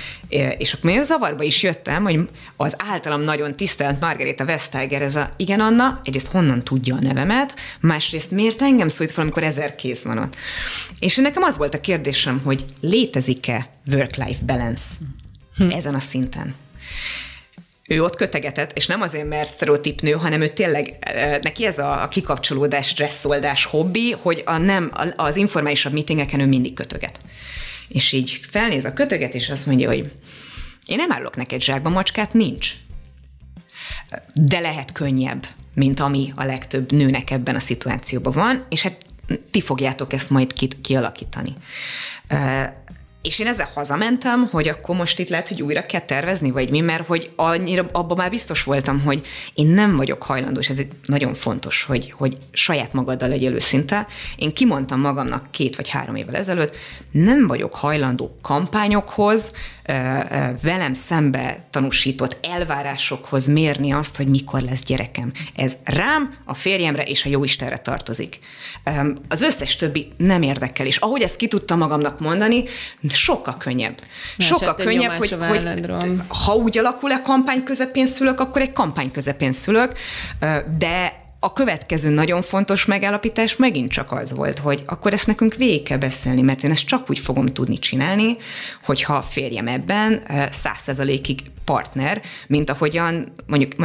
és akkor még zavarba is jöttem, hogy az általam nagyon tisztelt Margarita Vestager, ez a, igen Anna, egyrészt honnan tudja a nevemet, másrészt miért engem szólít fel, amikor ezer kész van ott. És nekem az volt a kérdésem, hogy létezik-e work-life balance hm. ezen a szinten ő ott kötegetett, és nem azért, mert sztereotíp nő, hanem ő tényleg, eh, neki ez a, kikapcsolódás, stresszoldás hobbi, hogy a nem, az informálisabb meetingeken ő mindig kötöget. És így felnéz a kötöget, és azt mondja, hogy én nem állok neked zsákba, macskát nincs. De lehet könnyebb, mint ami a legtöbb nőnek ebben a szituációban van, és hát ti fogjátok ezt majd ki, kialakítani. És én ezzel hazamentem, hogy akkor most itt lehet, hogy újra kell tervezni, vagy mi, mert hogy annyira abban már biztos voltam, hogy én nem vagyok hajlandó, és ez egy nagyon fontos, hogy, hogy saját magaddal legyél őszinte. Én kimondtam magamnak két vagy három évvel ezelőtt, nem vagyok hajlandó kampányokhoz, velem szembe tanúsított elvárásokhoz mérni azt, hogy mikor lesz gyerekem. Ez rám, a férjemre és a jóistenre tartozik. Az összes többi nem érdekel, és ahogy ezt ki tudtam magamnak mondani, sokkal könnyebb. Sokkal könnyebb, hogy, hogy ha úgy alakul a kampány közepén szülök, akkor egy kampány közepén szülök, de a következő nagyon fontos megállapítás megint csak az volt, hogy akkor ezt nekünk végig kell beszélni, mert én ezt csak úgy fogom tudni csinálni, hogyha férjem ebben százszerzalékig partner, mint ahogyan mondjuk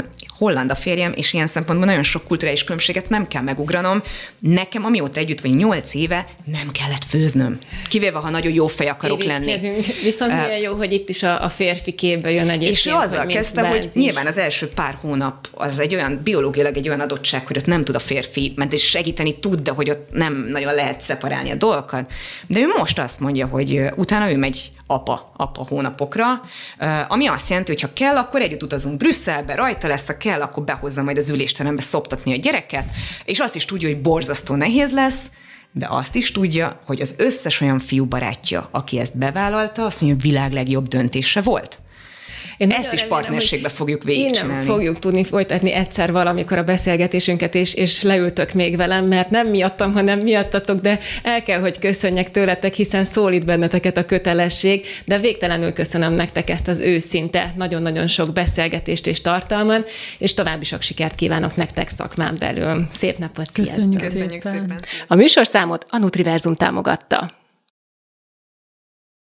holland a férjem, és ilyen szempontból nagyon sok kulturális különbséget nem kell megugranom. Nekem, amióta együtt vagy nyolc éve, nem kellett főznöm. Kivéve, ha nagyon jó fej akarok lenni. Viszont uh, milyen jó, hogy itt is a, a férfi képbe jön egyébként. És ő azzal hogy kezdte, hogy nyilván az első pár hónap az egy olyan, biológiailag egy olyan adottság, hogy ott nem tud a férfi, mert is segíteni tud, de hogy ott nem nagyon lehet szeparálni a dolgokat. De ő most azt mondja, hogy utána ő megy apa, apa hónapokra, ami azt jelenti, hogy ha kell, akkor együtt utazunk Brüsszelbe, rajta lesz, ha kell, akkor behozza majd az ülésterembe szoptatni a gyereket, és azt is tudja, hogy borzasztó nehéz lesz, de azt is tudja, hogy az összes olyan fiú barátja, aki ezt bevállalta, azt mondja, hogy világ legjobb döntése volt. Én Ezt is partnerségbe fogjuk végigcsinálni. Én nem fogjuk tudni folytatni egyszer valamikor a beszélgetésünket, és, és leültök még velem, mert nem miattam, hanem miattatok, de el kell, hogy köszönjek tőletek, hiszen szólít benneteket a kötelesség, de végtelenül köszönöm nektek ezt az őszinte, nagyon-nagyon sok beszélgetést és tartalman, és további sok sikert kívánok nektek szakmán belül. Szép napot, Köszönjük, Köszönjük szépen. szépen. A műsorszámot a Nutriverzum támogatta.